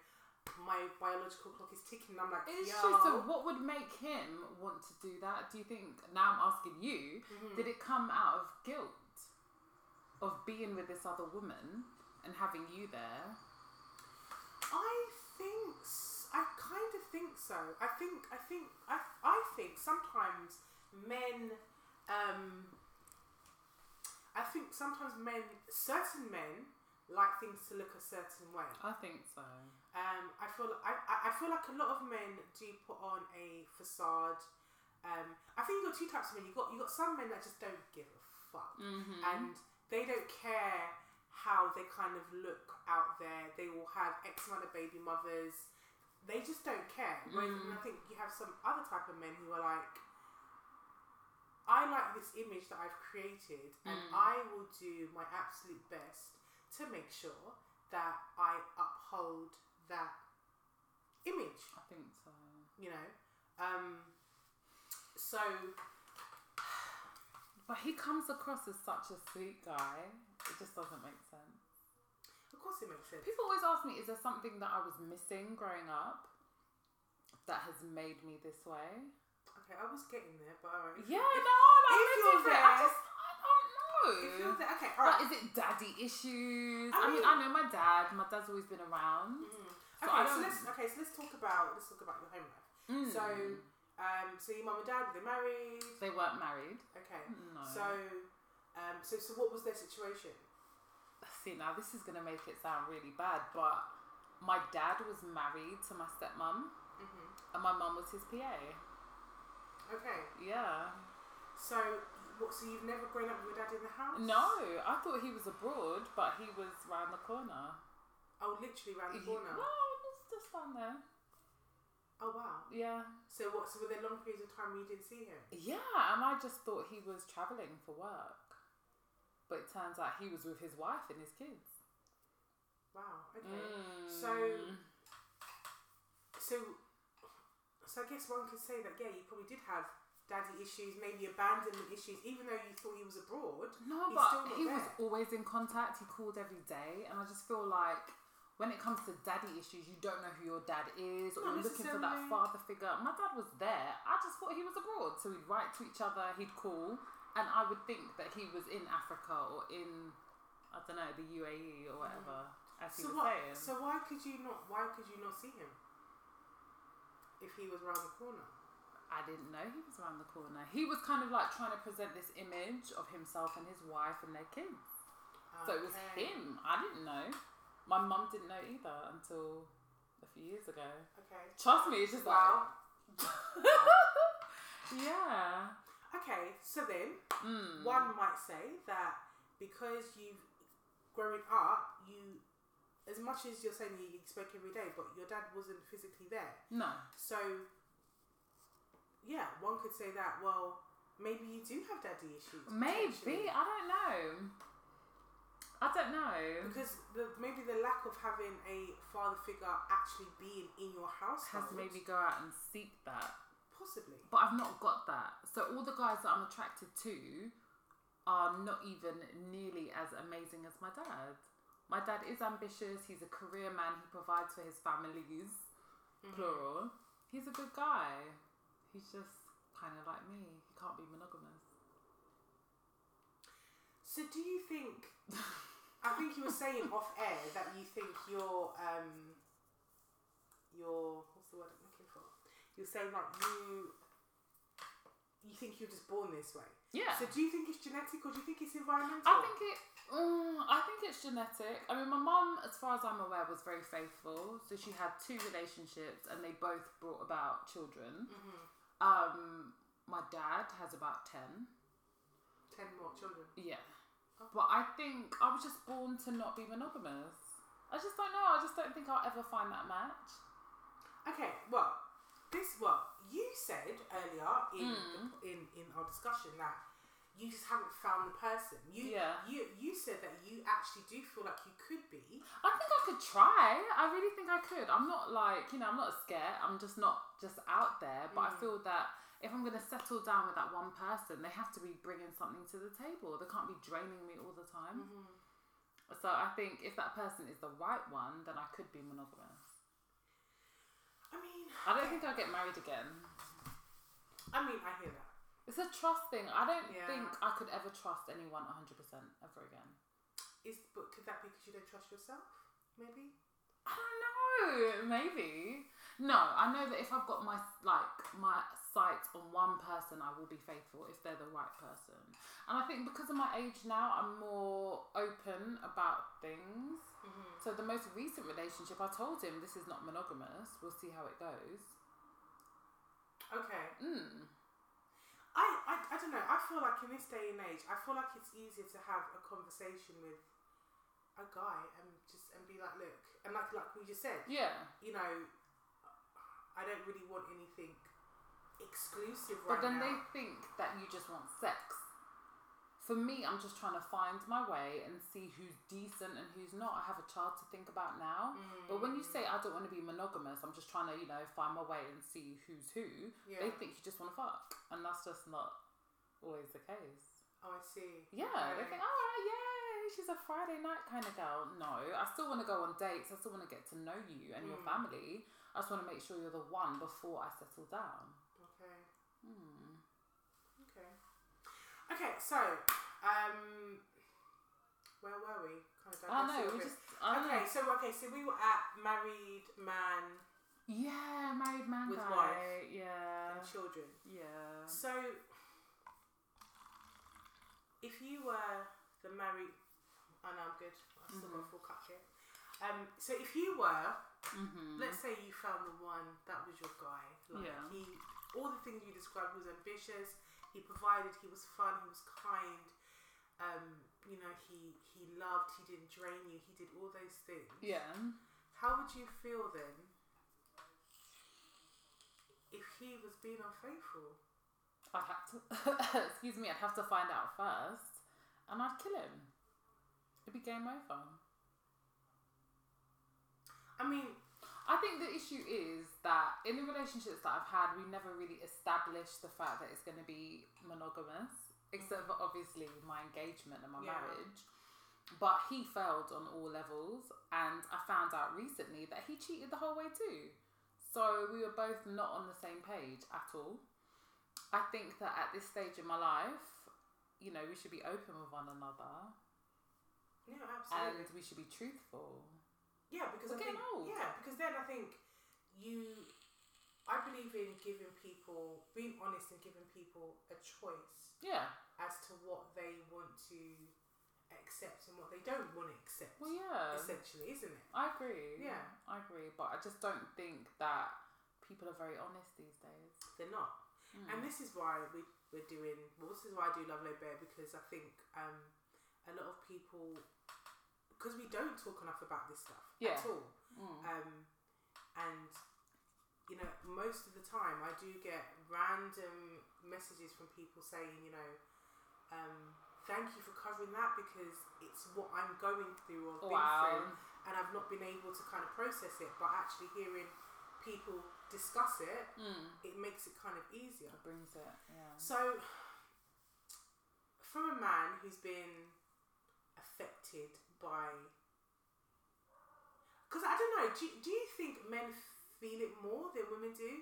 my biological clock is ticking. And I'm like, It's yo. true. So, what would make him want to do that? Do you think? Now I'm asking you. Mhm. Did it come out of guilt of being with this other woman and having you there? I I kind of think so. I think I think I, I think sometimes men um I think sometimes men certain men like things to look a certain way. I think so. Um I feel I, I- feel like a lot of men do put on a facade. Um I think you got two types of men. You got you got some men that just don't give a fuck Mm-hmm. and they don't care how they kind of look out there. They will have X amount of baby mothers. They just don't care. Whereas Mm. I think you have some other type of men who are like, I like this image that I've created, and Mm. I will do my absolute best to make sure that I uphold that image. I think so. You know, um, so But he comes across as such a sweet guy. It just doesn't make sense. Of course it makes sense. People always ask me, is there something that I was missing growing up that has made me this way? Okay, I was getting there, but alright. Yeah, if- no, no, if I'm you're it. I just, I don't know. If you're there, okay, Like, alright. is it daddy issues? I I, mean, mean- I know my dad. My dad's always been around. Mhm. So okay, so let's okay, so let's talk about let's talk about your home life. Mm. So, um, so your mum and dad were they married? they weren't married. Okay. No. So, um, so so what was their situation? See, now this is gonna make it sound really bad, but my dad was married to my stepmom, hmm and my mum was his PA. Okay. Yeah. So, what? So you've never grown up with your dad in the house? No, I thought he was abroad, but he was round the corner. Oh, literally around the He- corner. No, it's just down there. Oh wow. Yeah. So what? So were there long periods of time where you didn't see him? Yeah, and I just thought he was travelling for work. But it turns out he was with his wife and his kids. Wow. Okay. Mm. So- So, so I guess one could say that yeah, you probably did have daddy issues, maybe abandonment issues, even though you thought he was abroad. No, but he was always in contact. He called every day, and I just feel like when it comes to daddy issues, you don't know who your dad is, or Not you're looking for that father figure. My dad was there. I just thought he was abroad, so we'd write to each other. He'd call, and I would think that he was in Africa or in I don't know the UAE or whatever. Mm. As he So was what? saying. So why could you not? Why could you not see him? If he was around the corner. I didn't know he was around the corner. He was kind of like trying to present this image of himself and his wife and their kids. So it was him. I didn't know. My mum didn't know either until a few years ago. Okay. Trust me, it's just Well, like, yeah. Okay. So then, Mm. one might say that because you've growing up, you, as much as you're saying you spoke every day, but your dad wasn't physically there. No. So, yeah, one could say that. Well, maybe you do have daddy issues. Maybe. I don't know. I don't know. Because the, maybe the lack of having a father figure actually being in your house Has maybe go out and seek that. Possibly. But I've not got that. So all the guys that I'm attracted to are not even nearly as amazing as my dad. My dad is ambitious. He's a career man. He provides for his families, plural. He's a good guy. He's just kind of like me. He can't be monogamous. So, do you think? I think you were saying off air that you think you're um, you're what's the word I'm looking for? You're saying like you you think you're just born this way. Yeah. So, do you think it's genetic or do you think it's environmental? I think it. Mm, I think it's genetic. I mean, my mum, as far as I'm aware, was very faithful. So she had two relationships, and they both brought about children. Um, my dad has about ten. ten more children. Yeah, but I think I was just born to not be monogamous. I just don't know. I just don't think I'll ever find that match. Okay, well, this well, you said earlier in Mm. the, in in our discussion that you just haven't found the person. You Yeah. you you said that you actually do feel like you could be. I think I could try. I really think I could. I'm not like, you know, I'm not scared. I'm just not just out there. But I feel that if I'm going to settle down with that one person, they have to be bringing something to the table. They can't be draining me all the time. So I think if that person is the right one, then I could be monogamous. I mean, I don't think I'll get married again. I mean, I hear that. It's a trust thing. I don't Yeah. think I could ever trust anyone 100% ever again. Is but could that be because you don't trust yourself? Maybe. I don't know. Maybe. No, I know that if I've got my like my sights on one person, I will be faithful if they're the right person. And I think because of my age now, I'm more open about things. So the most recent relationship, I told him this is not monogamous. We'll see how it goes. Okay. Mm. I, I I don't know. I feel like in this day and age, I feel like it's easier to have a conversation with a guy and just and be like, look, and like like we just said, Yeah. you know, I don't really want anything exclusive But then now. they think that you just want sex. For me, I'm just trying to find my way and see who's decent and who's not. I have a child to think about now. But when you say I don't want to be monogamous, I'm just trying to, you know, find my way and see who's who. They think you just want to fuck. And that's just not always the case. Oh, I see. Yeah, they think, all right, yay, she's a Friday night kind of girl. No, I still want to go on dates. I still want to get to know you and your Mm. family. I just want to make sure you're the one before I settle down. Okay. Hmm. Okay. Okay. So, um, where were we? Kind of I know, we just, I Okay, know. so okay, so we were at married man Yeah, married man With guy. wife. Yeah. and children. Yeah. So, if you were the married, I know I'm good. I still got a full cut here. Um, so if you were, Mm-hmm. let's say you found the one that was your guy. Like Yeah. he, all the things you described. He was ambitious. He provided. He was fun. He was kind. Um, you know, he he loved. He didn't drain you. He did all those things. Yeah. How would you feel then if he was being unfaithful? I'd have to, excuse me, I'd have to find out first and I'd kill him. It'd be game over. I mean, I think the issue is that in the relationships that I've had, we never really established the fact that it's going to be monogamous, except for obviously my engagement and my Yeah. marriage. But he failed on all levels, and I found out recently that he cheated the whole way too. So we were both not on the same page at all. I think that at this stage in my life, you know, we should be open with one another yeah, absolutely. and we should be truthful. Yeah, because I think old. yeah, because then I think you I believe in giving people, being honest and giving people a choice Yeah. as to what they want to accept and what they don't want to accept. Well, yeah. essentially, isn't it? I agree. Yeah. I agree. But I just don't think that people are very honest these days. They're not. Mm. And this is why we, we're doing, well, this is why I do Love Laid Bare because I think um, a lot of people, because we don't talk enough about this stuff Yeah. at all. Mm. Um, and, you know, most of the time I do get random messages from people saying, you know, um, thank you for covering that because it's what I'm going through or been through and I've not been able to kind of process it, but actually hearing people discuss it, Mm. it makes it kind of easier. It brings it. Yeah. So, from a man who's been affected by, because I don't know, do, do you think men feel it more than women do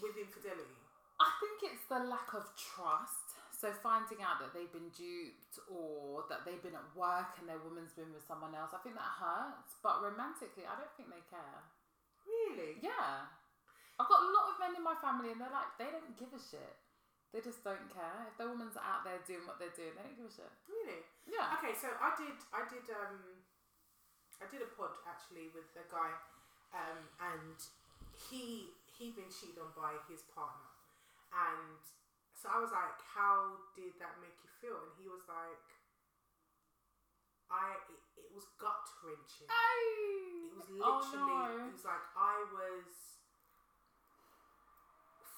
with infidelity? I think it's the lack of trust. So finding out that they've been duped or that they've been at work and their woman's been with someone else, I think that hurts. But romantically, I don't think they care. Really? Yeah. I've got a lot of men in my family and they're like, they don't give a shit. They just don't care. If the woman's out there doing what they're doing, they don't give a shit. Really? Yeah. Okay, so I did, I did, um, I did a pod actually with a guy, um, and he he'd been cheated on by his partner, and so I was like, how did that make you feel? And he was like, I it, it was gut wrenching. It was literally, Oh, he was like, I was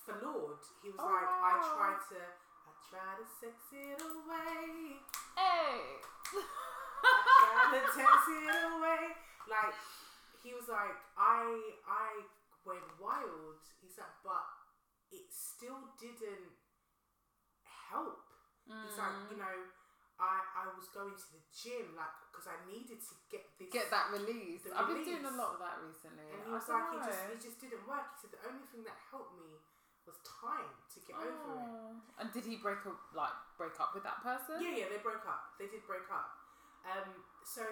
floored. He was Oh, like, I no. tried to, I tried to sex it away. Hey. trying to text it away. Like he was like, I I went wild. He's like, but it still didn't help. He's like, Mm. you know, I I was going to the gym like because I needed to get this. Get that release. I've been doing a lot of that recently. And he was don't like, it just it just didn't work. He said the only thing that helped me was time to get over it. Oh. And did he break up, like break up with that person? Yeah, yeah, they broke up. They did break up. Um, so,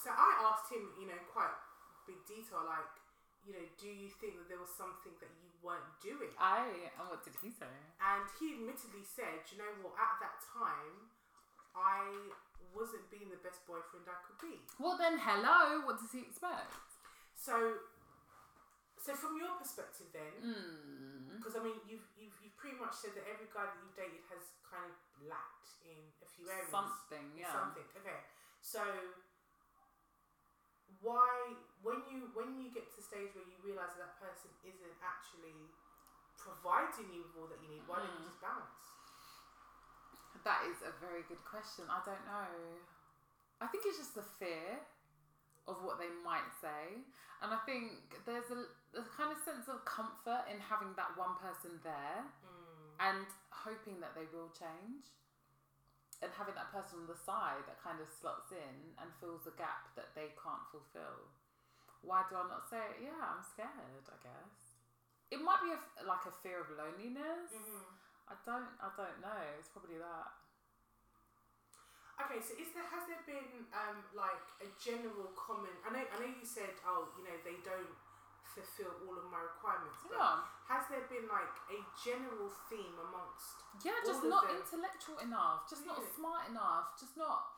so I asked him, you know, quite big detail, like, you know, do you think that there was something that you weren't doing? I. And what did he say? And he admittedly said, you know what, at that time, I wasn't being the best boyfriend I could be. Well then, hello. What does he expect? So, so from your perspective, then, Mm. because I mean, you've, you've you've pretty much said that every guy that you've dated has kind of lacked in a few areas. Something. Yeah. something. Okay, so why when you when you get to the stage where you realize that, that person isn't actually providing you with all that you need, why don't you Mm. just bounce? That is a very good question. I don't know. I think it's just the fear of what they might say. And I think there's a, a kind of sense of comfort in having that one person there Mm. and hoping that they will change. And having that person on the side that kind of slots in and fills the gap that they can't fulfill. Why do I not say? Yeah, I'm scared, I guess. It might be a like a fear of loneliness. Mm-hmm. I don't I don't know. It's probably that. Okay, so is there has there been um like a general common? I know I know you said oh you know they don't fulfill all of my requirements, but Yeah. has there been like a general theme amongst? Yeah, just not them. intellectual enough, just not smart enough, just not.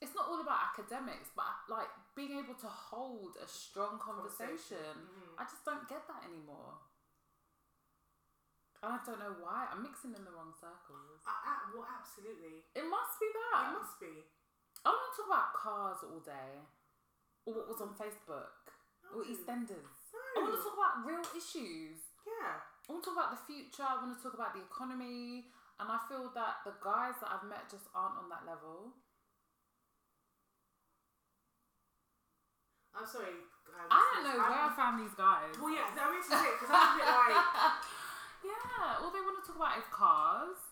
It's not all about academics, but like being able to hold a strong conversation. Mhm. I just don't get that anymore. And I don't know why. I'm mixing in the wrong circles. Uh, uh, well, absolutely. It must be that. It must be. I don't want to talk about cars all day, or what was on Facebook, or No. I want to talk about real issues. Yeah. I want to talk about the future. I want to talk about the economy, and I feel that the guys that I've met just aren't on that level. I'm sorry. I don't know listeners, where I found these guys. Well, yeah, that makes sense because I'm a bit like. Yeah, all they want to talk about is cars.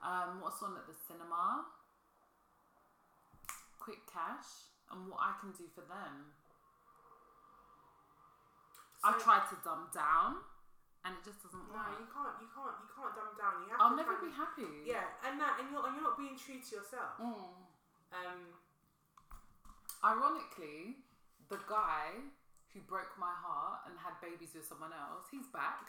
Um, what's on at the cinema? Quick cash, and what I can do for them. I've tried to dumb down, and it just doesn't No, work. No, you can't. You can't. You can't dumb down. You have I'll to never be happy. Yeah, and that, and you're, and you're not being true to yourself. Mm. Um, Ironically, the guy who broke my heart and had babies with someone else. He's back.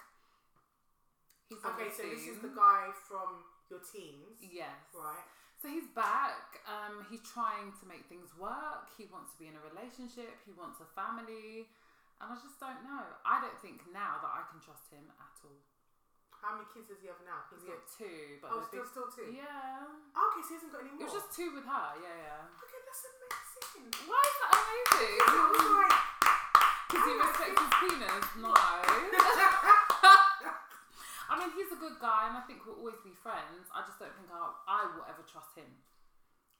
He's Okay, so this is the guy from your teens, Yes. right? So he's back. Um, he's trying to make things work. He wants to be in a relationship. He wants a family. And I just don't know. I don't think now that I can trust him at all. How many kids does he have now? He's got two, but oh, still, big- still two. yeah. Oh, okay, so he hasn't got any more. It was just two with her. Yeah, yeah. okay, that's amazing. Why is that amazing? Oh like, Because he Oh respects his penis. No. I mean, he's a good guy, and I think we'll always be friends. I just don't think I, I will ever trust him.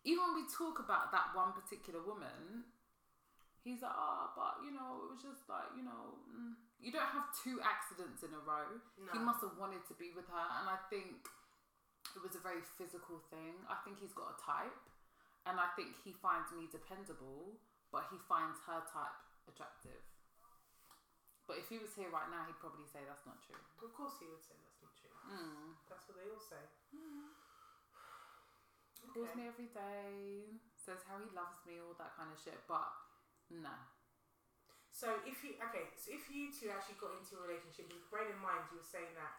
Even when we talk about that one particular woman, he's like, oh, but you know, it was just like, you know, mm. you don't have two accidents in a row. He must have wanted to be with her, and I think it was a very physical thing. I think he's got a type, and I think he finds me dependable, but he finds her type attractive. But if he was here right now, he'd probably say that's not true. Of course, he would say that's not true. Mm. That's what they all say. Calls Okay. me every day, says how he loves me, all that kind of shit. But no, So if you okay, so if you two actually got into a relationship, with bearing in mind you were saying that,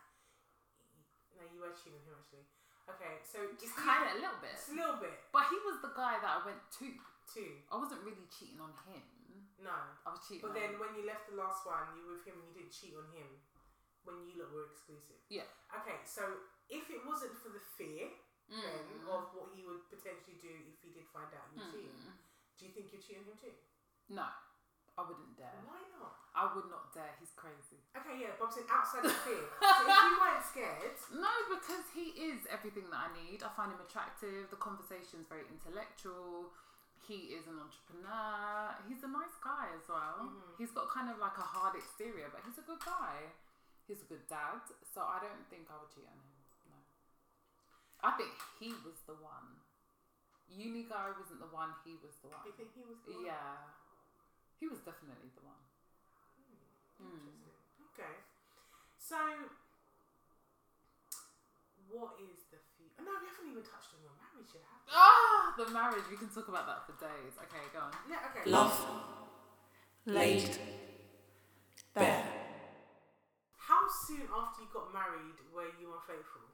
no, you were cheating on him actually. Okay, so just kind of a little bit. just a little bit But he was the guy that I went to. To. I wasn't really cheating on him. No, I was cheating. but then when you left the last one, you were with him and you didn't cheat on him when you lot were exclusive. Yeah. Okay, so if it wasn't for the fear then Mm. of what he would potentially do if he did find out you cheated, Mm. do you think you'd cheat on him too? No, I wouldn't dare. Why not? I would not dare. He's crazy. Okay, yeah, but I'm saying outside of fear. so if you weren't scared, No, because he is everything that I need. I find him attractive. The conversation's very intellectual. He is an entrepreneur. He's a nice guy as well. Mhm. He's got kind of like a hard exterior, but he's a good guy. He's a good dad. So I don't think I would cheat on him. No. I think he was the one. Uni guy wasn't the one. He was the one. you think he was the one? Yeah. He was definitely the one. Hmm. Hmm. Interesting. Okay. So, what is the future? No, we haven't even touched on your marriage yet, have we? Ah, the marriage. We can talk about that for days. Okay, go on. Yeah, okay. Love laid bare. How soon after you got married were you unfaithful?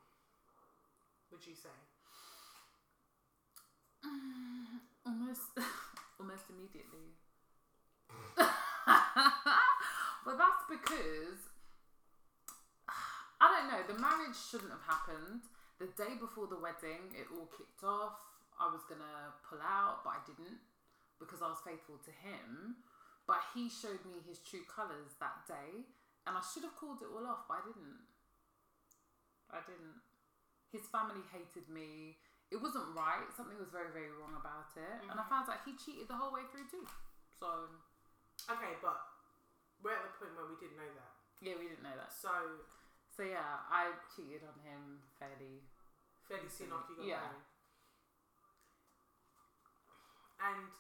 Would you say? Mm, almost, almost immediately. but that's because I don't know. The marriage shouldn't have happened. The day before the wedding, it all kicked off. I was gonna pull out, but I didn't because I was faithful to him. But he showed me his true colours that day, and I should have called it all off, but I didn't. I didn't. His family hated me. It wasn't right. Something was very, very wrong about it. And I mm-hmm. found out he cheated the whole way through too. So, Okay, but we're at the point where we didn't know that. yeah, we didn't know that. So, So, yeah, I cheated on him fairly. fairly soon after you got Yeah. married. And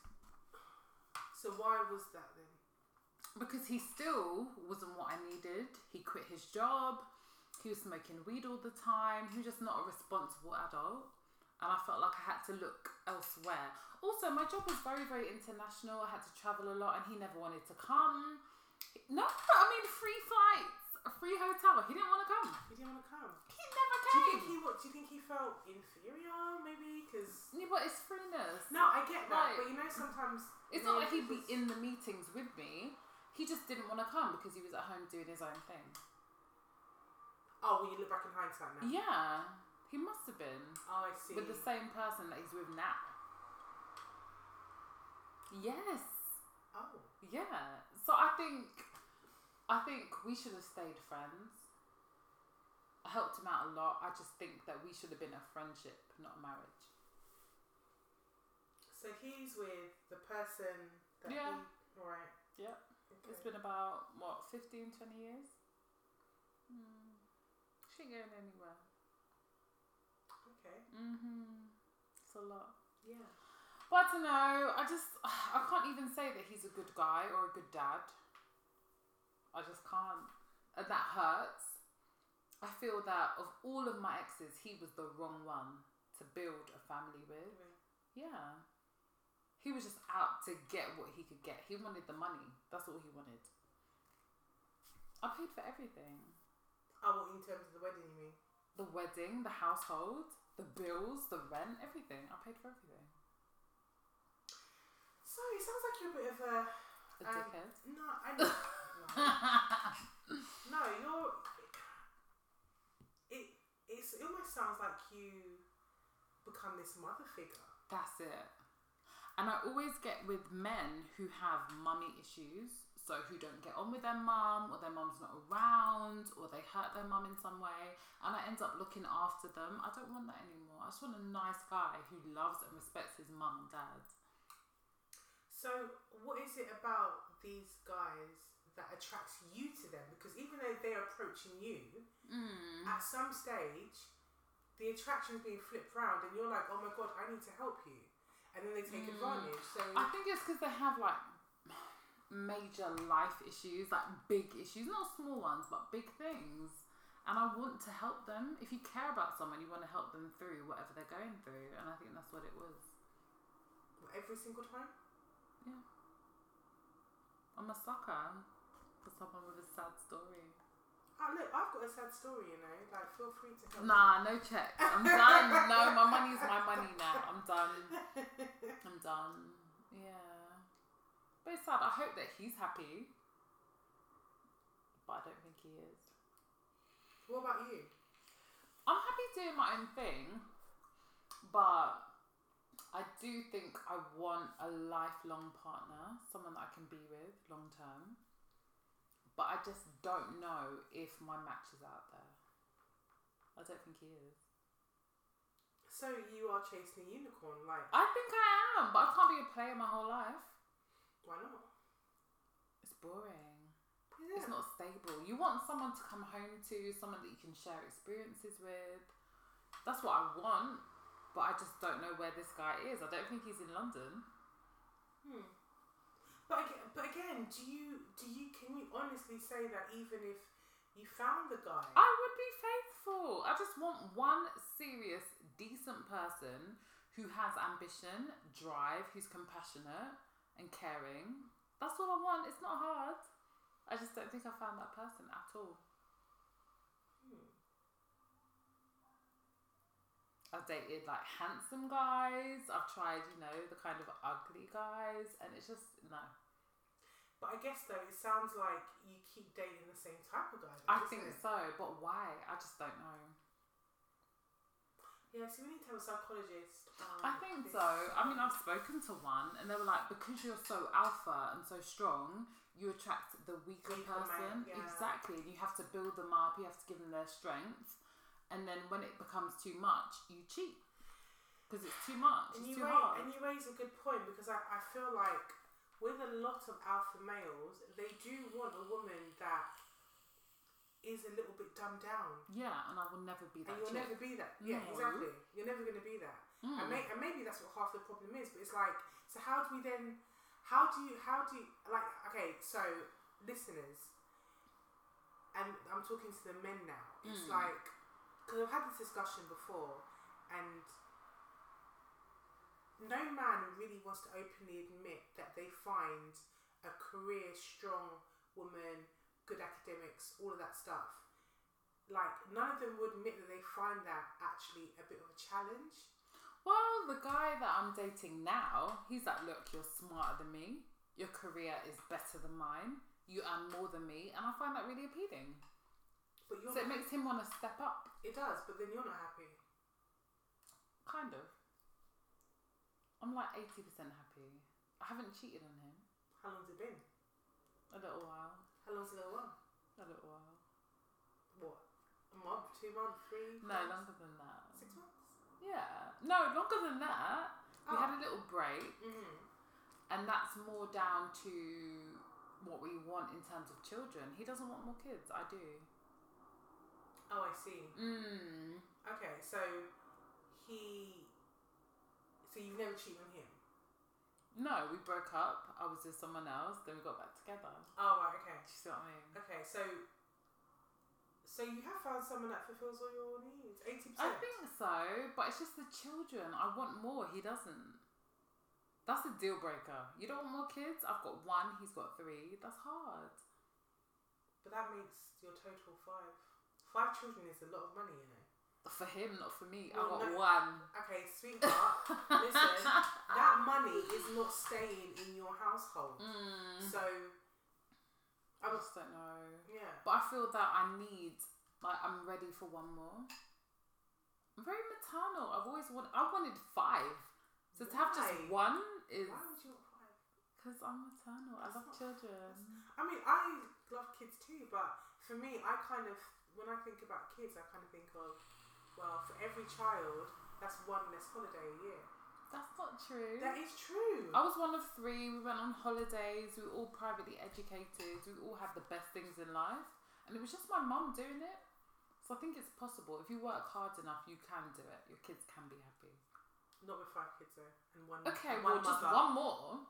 so, why was that then? Because he still wasn't what I needed. He quit his job. He was smoking weed all the time. He was just not a responsible adult. And I felt like I had to look elsewhere. Also, my job was very, very international. I had to travel a lot and he never wanted to come. No, I mean, free flights, a free hotel. He didn't want to come. He didn't want to come. He never came. Do you think he what? Do you think he felt inferior? Maybe because Yeah, but it's freeness. no, I get that, Like- but you know sometimes It's not like he'd be in the meetings with me. He just didn't want to come because he was at home doing his own thing. Oh, when you look back in hindsight now. Yeah, he must have been Oh, I see. with the same person that he's with now. Yes, oh, yeah. So I think, I think we should have stayed friends. I helped him out a lot. I just think that we should have been a friendship, not a marriage. so he's with the person that Yeah. he. Right. Yep. Okay. It's been about what 15, 20 years. Hmm. She ain't going anywhere. Okay. Mhm. It's a lot. Yeah. But I don't know. I just I can't even say that he's a good guy or a good dad. I just can't, and that hurts. I feel that of all of my exes, he was the wrong one to build a family with. Yeah, He was just out to get what he could get. He wanted the money. That's all he wanted. I paid for everything. Oh, well, in terms of the wedding, you mean? The wedding, the household, the bills, the rent, everything. I paid for everything. So it sounds like you're a bit of a. A Um, dickhead. No, I know. no. no, you're. It it's, it almost sounds like you become this mother figure. That's it. And I always get with men who have mummy issues, so who don't get on with their mum, or their mum's not around, or they hurt their mum in some way, and I end up looking after them. I don't want that anymore. I just want a nice guy who loves and respects his mum and dad. So, what is it about these guys that attracts you to them? Because even though they're approaching you, Mm. at some stage, the attraction's being flipped round, and you're like, "Oh my god, I need to help you," and then they take Mm. advantage. So, I think it's because they have like major life issues, like big issues, not small ones, but big things. And I want to help them. If you care about someone, you want to help them through whatever they're going through. And I think that's what it was. every single time. Yeah. I'm a sucker for someone with a sad story. Oh look, I've got a sad story. You know, like feel free to help. Nah, no check. I'm done. no, my money's my money now. I'm done. I'm done. Yeah. But it's sad. I hope that he's happy. But I don't think he is. What about you? I'm happy doing my own thing, but I do think I want a lifelong partner, someone that I can be with long term. But I just don't know if my match is out there. I don't think he is. So you are chasing a unicorn, like I think I am, but I can't be a player my whole life. Why not? It's boring. Yeah. It's not stable. You want someone to come home to, someone that you can share experiences with. That's what I want, but I just don't know where this guy is. I don't think he's in London. Hmm. But again, but again, do you do you can you honestly say that even if you found the guy, I would be faithful. I just want one serious, decent person who has ambition, drive, who's compassionate and caring. That's all I want. It's not hard. I just don't think I found that person at all. Hmm. I've dated like handsome guys. I've tried, you know, the kind of ugly guys, and it's just no. but I guess though it sounds like you keep dating the same type of guy. though, I think it? so, but why? I just don't know. Yeah, so we need to have a psychologist. Um, I think so. I mean, I've spoken to one, and they were like, because you're so alpha and so strong, you attract the weaker Weaker person. man, yeah. Exactly. And you have to build them up. You have to give them their strength, and then when it becomes too much, you cheat because it's too much. And It's you, too raise, hard. and you raise a good point because I, I feel like with a lot of alpha males, they do want a woman that is a little bit dumbed down. yeah, and I will never be that. And you'll chick. never be that. Yeah, No. exactly. You're never going to be that. Mm. And, may, and maybe that's what half the problem is. But it's like, so how do we then? How do you? How do you like? Okay, so listeners, and I'm talking to the men now. It's Mm. like because I've had this discussion before, and no man really wants to openly admit that they find a career strong woman, good academics, all of that stuff. Like none of them would admit that they find that actually a bit of a challenge. Well, the guy that I'm dating now, he's like, look, you're smarter than me. Your career is better than mine. You earn more than me, and I find that really appealing. But you're So it makes him want to step up, it does, but then you're not happy. kind of. I'm like 80% happy. I haven't cheated on him. How long's it been? A little while. How long's it one? A little while. What? A month, two months, three? No, months? longer than that. Six months? Yeah. No, longer than that. We Oh. had a little break, Mm-hmm. and that's more down to what we want in terms of children. He doesn't want more kids. I do. Oh, I see. Mm. Okay, so he. So you've never cheated on him? No, we broke up. I was with someone else. Then we got back together. Oh, right, okay. Do you see what I mean? Okay, so. So you have found someone that fulfills all your needs? 80%? I think so, but it's just the children. I want more. He doesn't. That's a deal breaker. You don't want more kids? I've got one, he's got three. That's hard. But that makes your total five. Five children is a lot of money, you know. For him, not for me. Well, I got no- one. Okay, sweetheart, listen, that money is not staying in your household. Mm. So, I just don't know. yeah. But I feel that I need, like, I'm ready for one more. I'm very maternal. I've always wanted, I wanted five. So to have just one is Why would you want five? because I'm maternal. I love children. I mean, I love kids too, but for me, I kind of, when I think about kids, I kind of think of, well, for every child, that's one less holiday a year. That's not true. That is true. I was one of three. We went on holidays. We were all privately educated. We all had the best things in life. And it was just my mum doing it. So I think it's possible. If you work hard enough, you can do it. Your kids can be happy. Not with five kids though, and one. Okay, and well, one just mother. one more.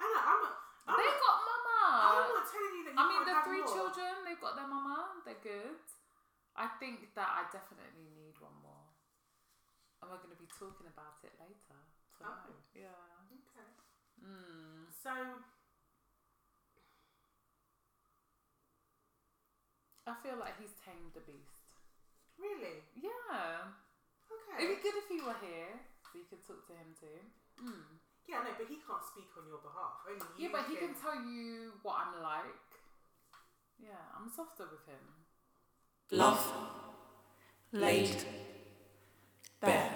I know. I'm not. I'm they not, got mama. I'm not telling you that. I mean, the three more. children, they've got their mama. They're good. I think that I definitely need one more. And we're going to be talking about it later. tonight. Oh. Yeah. Okay. Mm. So I feel like he's tamed the beast. really, Yeah. okay. It'd be good if he were here, so you could talk to him too. Mm. Yeah, no, but he can't speak on your behalf. Only you. Yeah, but he can tell you what I'm like. Yeah, I'm softer with him. Love laid bare.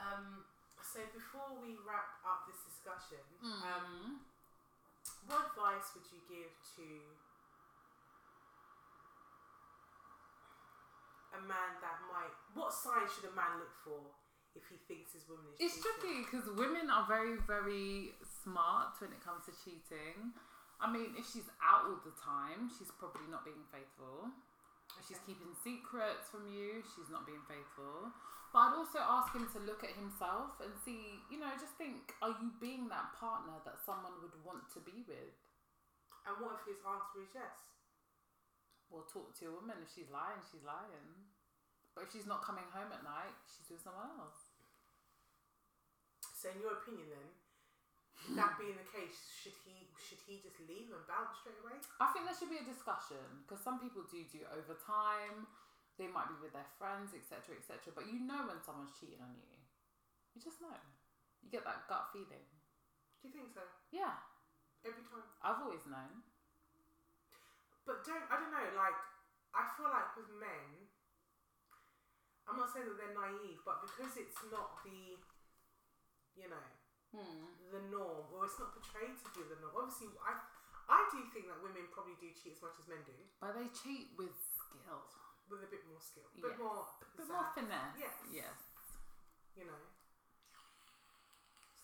Um. So before we wrap up this discussion, um, Um, what advice would you give to a man that might? What signs should a man look for if he thinks his woman is? Cheating? It's cheating? tricky because women are very, very smart when it comes to cheating. I mean, if she's out all the time, she's probably not being faithful. If she's keeping secrets from you, she's not being faithful. But I'd also ask him to look at himself and see, you know, just think, are you being that partner that someone would want to be with? And what if his answer is yes? Well, talk to your woman. If she's lying, she's lying. But if she's not coming home at night, she's with someone else. So, in your opinion, then, that being the case, should he should he just leave and bounce straight away? I think there should be a discussion because some people do do over time. They might be with their friends, etc., etc. But you know when someone's cheating on you. You just know. You get that gut feeling. Do you think so? Yeah, Every time. I've always known. But don't I don't know, like I feel like with men I'm not saying that they're naive, but because it's not the you know, Hmm. the norm or it's not portrayed to be the norm. Obviously I I do think that women probably do cheat as much as men do, But they cheat with skill. with a bit more skill. A bit Yes. more A bit more finesse. Yes. Yes. You know.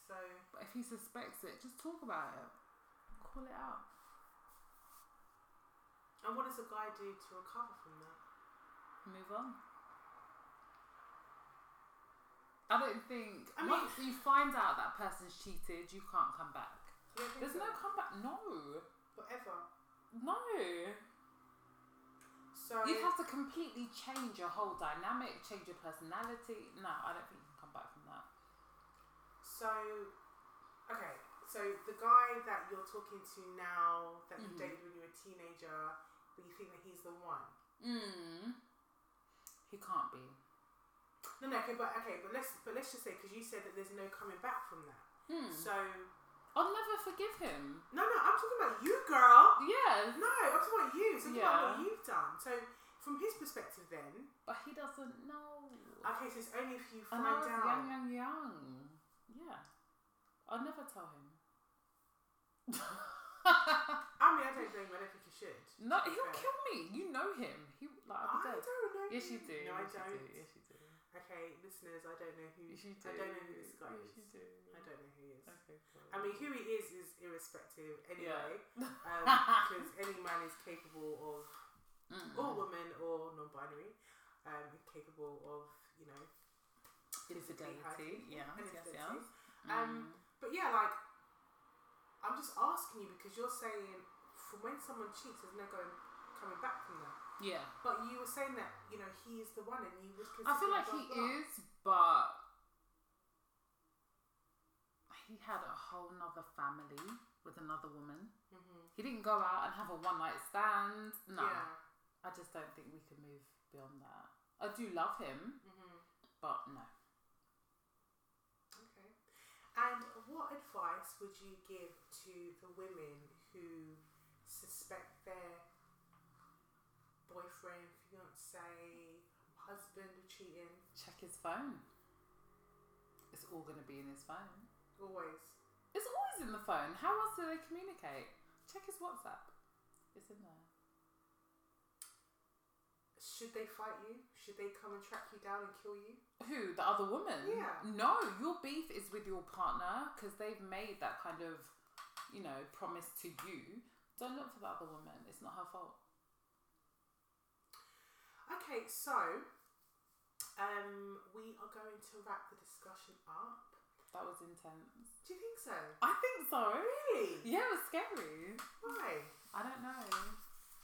So But if he suspects it, just talk about it. Call it out. and what does a guy do to recover from that? Move on. I don't think I mean- once you find out that person's cheated, you can't come back. You There's so? no comeback. No, whatever. no. So You'd have to completely change your whole dynamic, change your personality. No, I don't think you can come back from that. So, okay, so the guy that you're talking to now, that you Mhm. dated when you were a teenager, but you think that he's the one. Mm. He can't be. No, no, okay, but okay, but let's but let's just say because you said that there's no coming back from that. Hmm. So, I'll never forgive him. no, no, I'm talking about you, girl. Yes. No, I'm talking about you. So, talking about what you've done. So, from his perspective, then, But he doesn't know. okay, so it's only if you And find I was out. young, young, young. Yeah. I'll never tell him. I mean, I don't blame. him, I don't think you should. no, he'll fair. kill me. You know him. He like I'll be I dead. don't know. Yes, you do. No, I don't. You do. Yes, you do. Okay, listeners, I don't know who. Do. I don't know who this guy is. I don't know who he is. Okay, cool. I mean, who he is is irrespective anyway, Yeah. um, because any man is capable of, Mm. or woman or non-binary, um, capable of, you know, Infidelity. Yeah, Yes, yes, infidelity. yes. Um, Mm. But yeah, like, I'm just asking you because you're saying from when someone cheats, there's no going coming back from that. Yeah. But you were saying that you know he is the one, and you would. I feel like he blah. is, but he had a whole nother family with another woman. Mm-hmm. He didn't go out and have a one night stand. No, Yeah. I just don't think we can move beyond that. I do love him, Mm-hmm. but no. Okay. And what advice would you give to the women who suspect their boyfriend, fiance, husband cheating? Check his phone. It's all going to be in his phone. Always. It's always in the phone. How else do they communicate? Check his WhatsApp. It's in there. Should they fight you? Should they come and track you down and kill you? Who? The other woman? Yeah. No, your beef is with your partner because they've made that kind of, you know, promise to you. Don't look for the other woman. It's not her fault. Okay, so um, we are going to wrap the discussion up. That was intense. Do you think so? I think so. Really? Yeah, it was scary. Why? I don't know.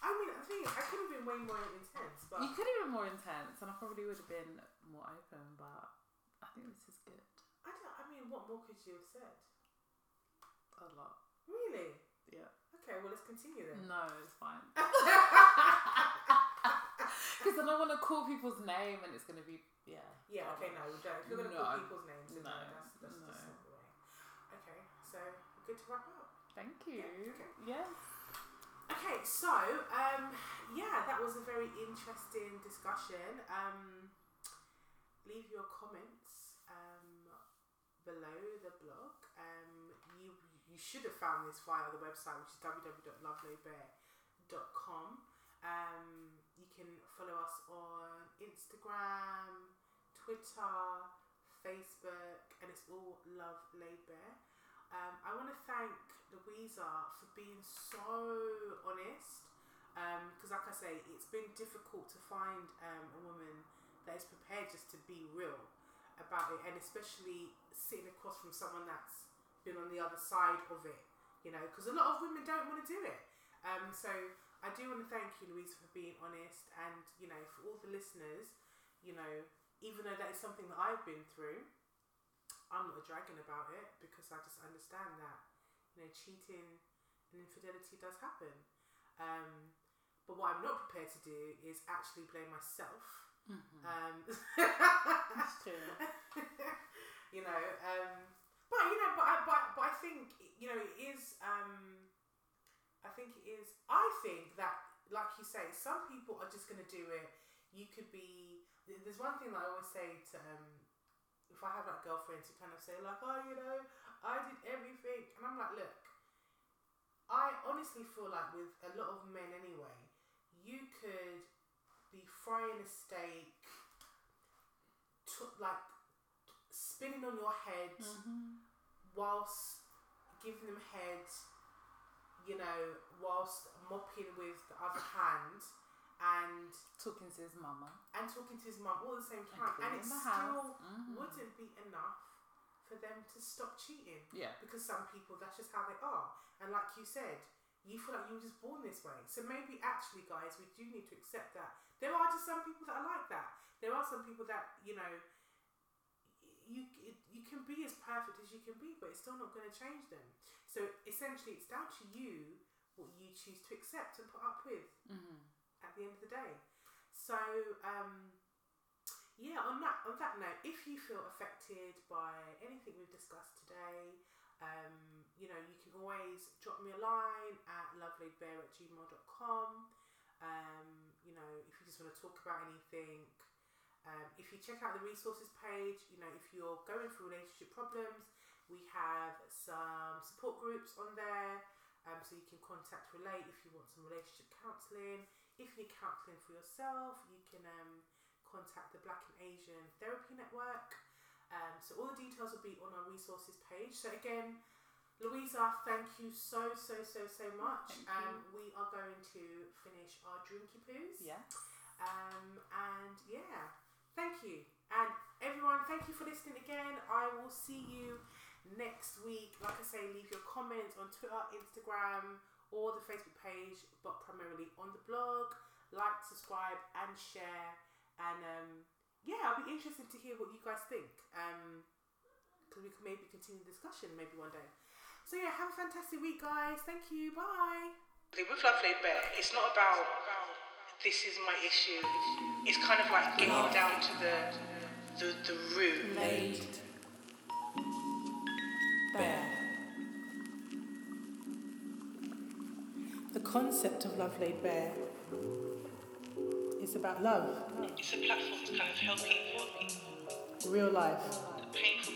I mean, I think I could have been way more intense, but You could have been more intense, and I probably would have been more open. But I think this is good. I don't. I mean, what more could you have said? A lot. Really? Yeah. Okay, well, let's continue then. No, it's fine. Because I don't want to call people's name, and it's gonna be yeah. Yeah, okay, no, we don't. If you're going to No. call people's names, no, No, that's, that's no. just not the way. Okay, so good to wrap up. Thank you. Yeah, okay. Yes. Okay, so um, yeah, that was a very interesting discussion. Um, leave your comments um, below the blog. Um, you you should have found this via the website, which is www.lovelaidbare.com. Um, you can follow us on Instagram, Twitter, Facebook, and it's all Love Laid Bare. Um, I want to thank Louisa for being so honest. Because, like I say, it's been difficult to find um, a woman that is prepared just to be real about it, and especially sitting across from someone that's been on the other side of it. You know, because a lot of women don't want to do it. Um, so I do want to thank you, Louisa, for being honest, and you know, for all the listeners, you know, even though that is something that I've been through, I'm not a dragon about it because I just understand that you know cheating and infidelity does happen. Um, but what I'm not prepared to do is actually blame myself. Um, That's true. you know, um, but you know, but I, but, but I think you know it is. Um, I think it is. I think that, like you say, some people are just going to do it. You could be. There's one thing that I always say to um, if I have like girlfriends who kind of say like, oh, you know, I did everything, and I'm like, look, I honestly feel like with a lot of men anyway, you could be frying a steak, t- like spinning on your head whilst giving them head, you know, whilst mopping with the other hand and Talking to his mama. and talking to his mum all at the same time, and, cleaning it still. Mhm. wouldn't be enough for them to stop cheating Yeah. because some people that's just how they are, and like you said. You feel like you were just born this way. So maybe actually, guys, we do need to accept that. There are just some people that are like that. There are some people that, you know, you you can be as perfect as you can be, but it's still not going to change them. So essentially, it's down to you what you choose to accept and put up with Mm-hmm. at the end of the day. So um, yeah, on that on that note, if you feel affected by anything we've discussed today, um, you know, you can always drop me a line at lovelaidbare at gmail.com. Um, you know, if you just want to talk about anything, um, if you check out the resources page, you know, if you're going through relationship problems, we have some support groups on there. Um, so you can contact Relate if you want some relationship counselling. If you need counselling for yourself, you can um, contact the Black and Asian Therapy Network. Um, so all the details will be on our resources page. So again, Louisa, thank you so so so so much. Thank um, we are going to finish our drinky poos. Yes. Um, and yeah, thank you. And everyone, thank you for listening again. I will see you next week. Like I say, leave your comments on Twitter, Instagram, or the Facebook page, but primarily on the blog. Like, subscribe, and share. And um, yeah, I'll be interested to hear what you guys think. Um, because we can maybe continue the discussion maybe one day. So yeah, have a fantastic week, guys. Thank you. Bye. With Love Laid Bare, it's not about this is my issue. It's kind of like getting down to the the, the root. laid concept of love laid bare. Is about love, It's a platform to kind of help people, real life. the painful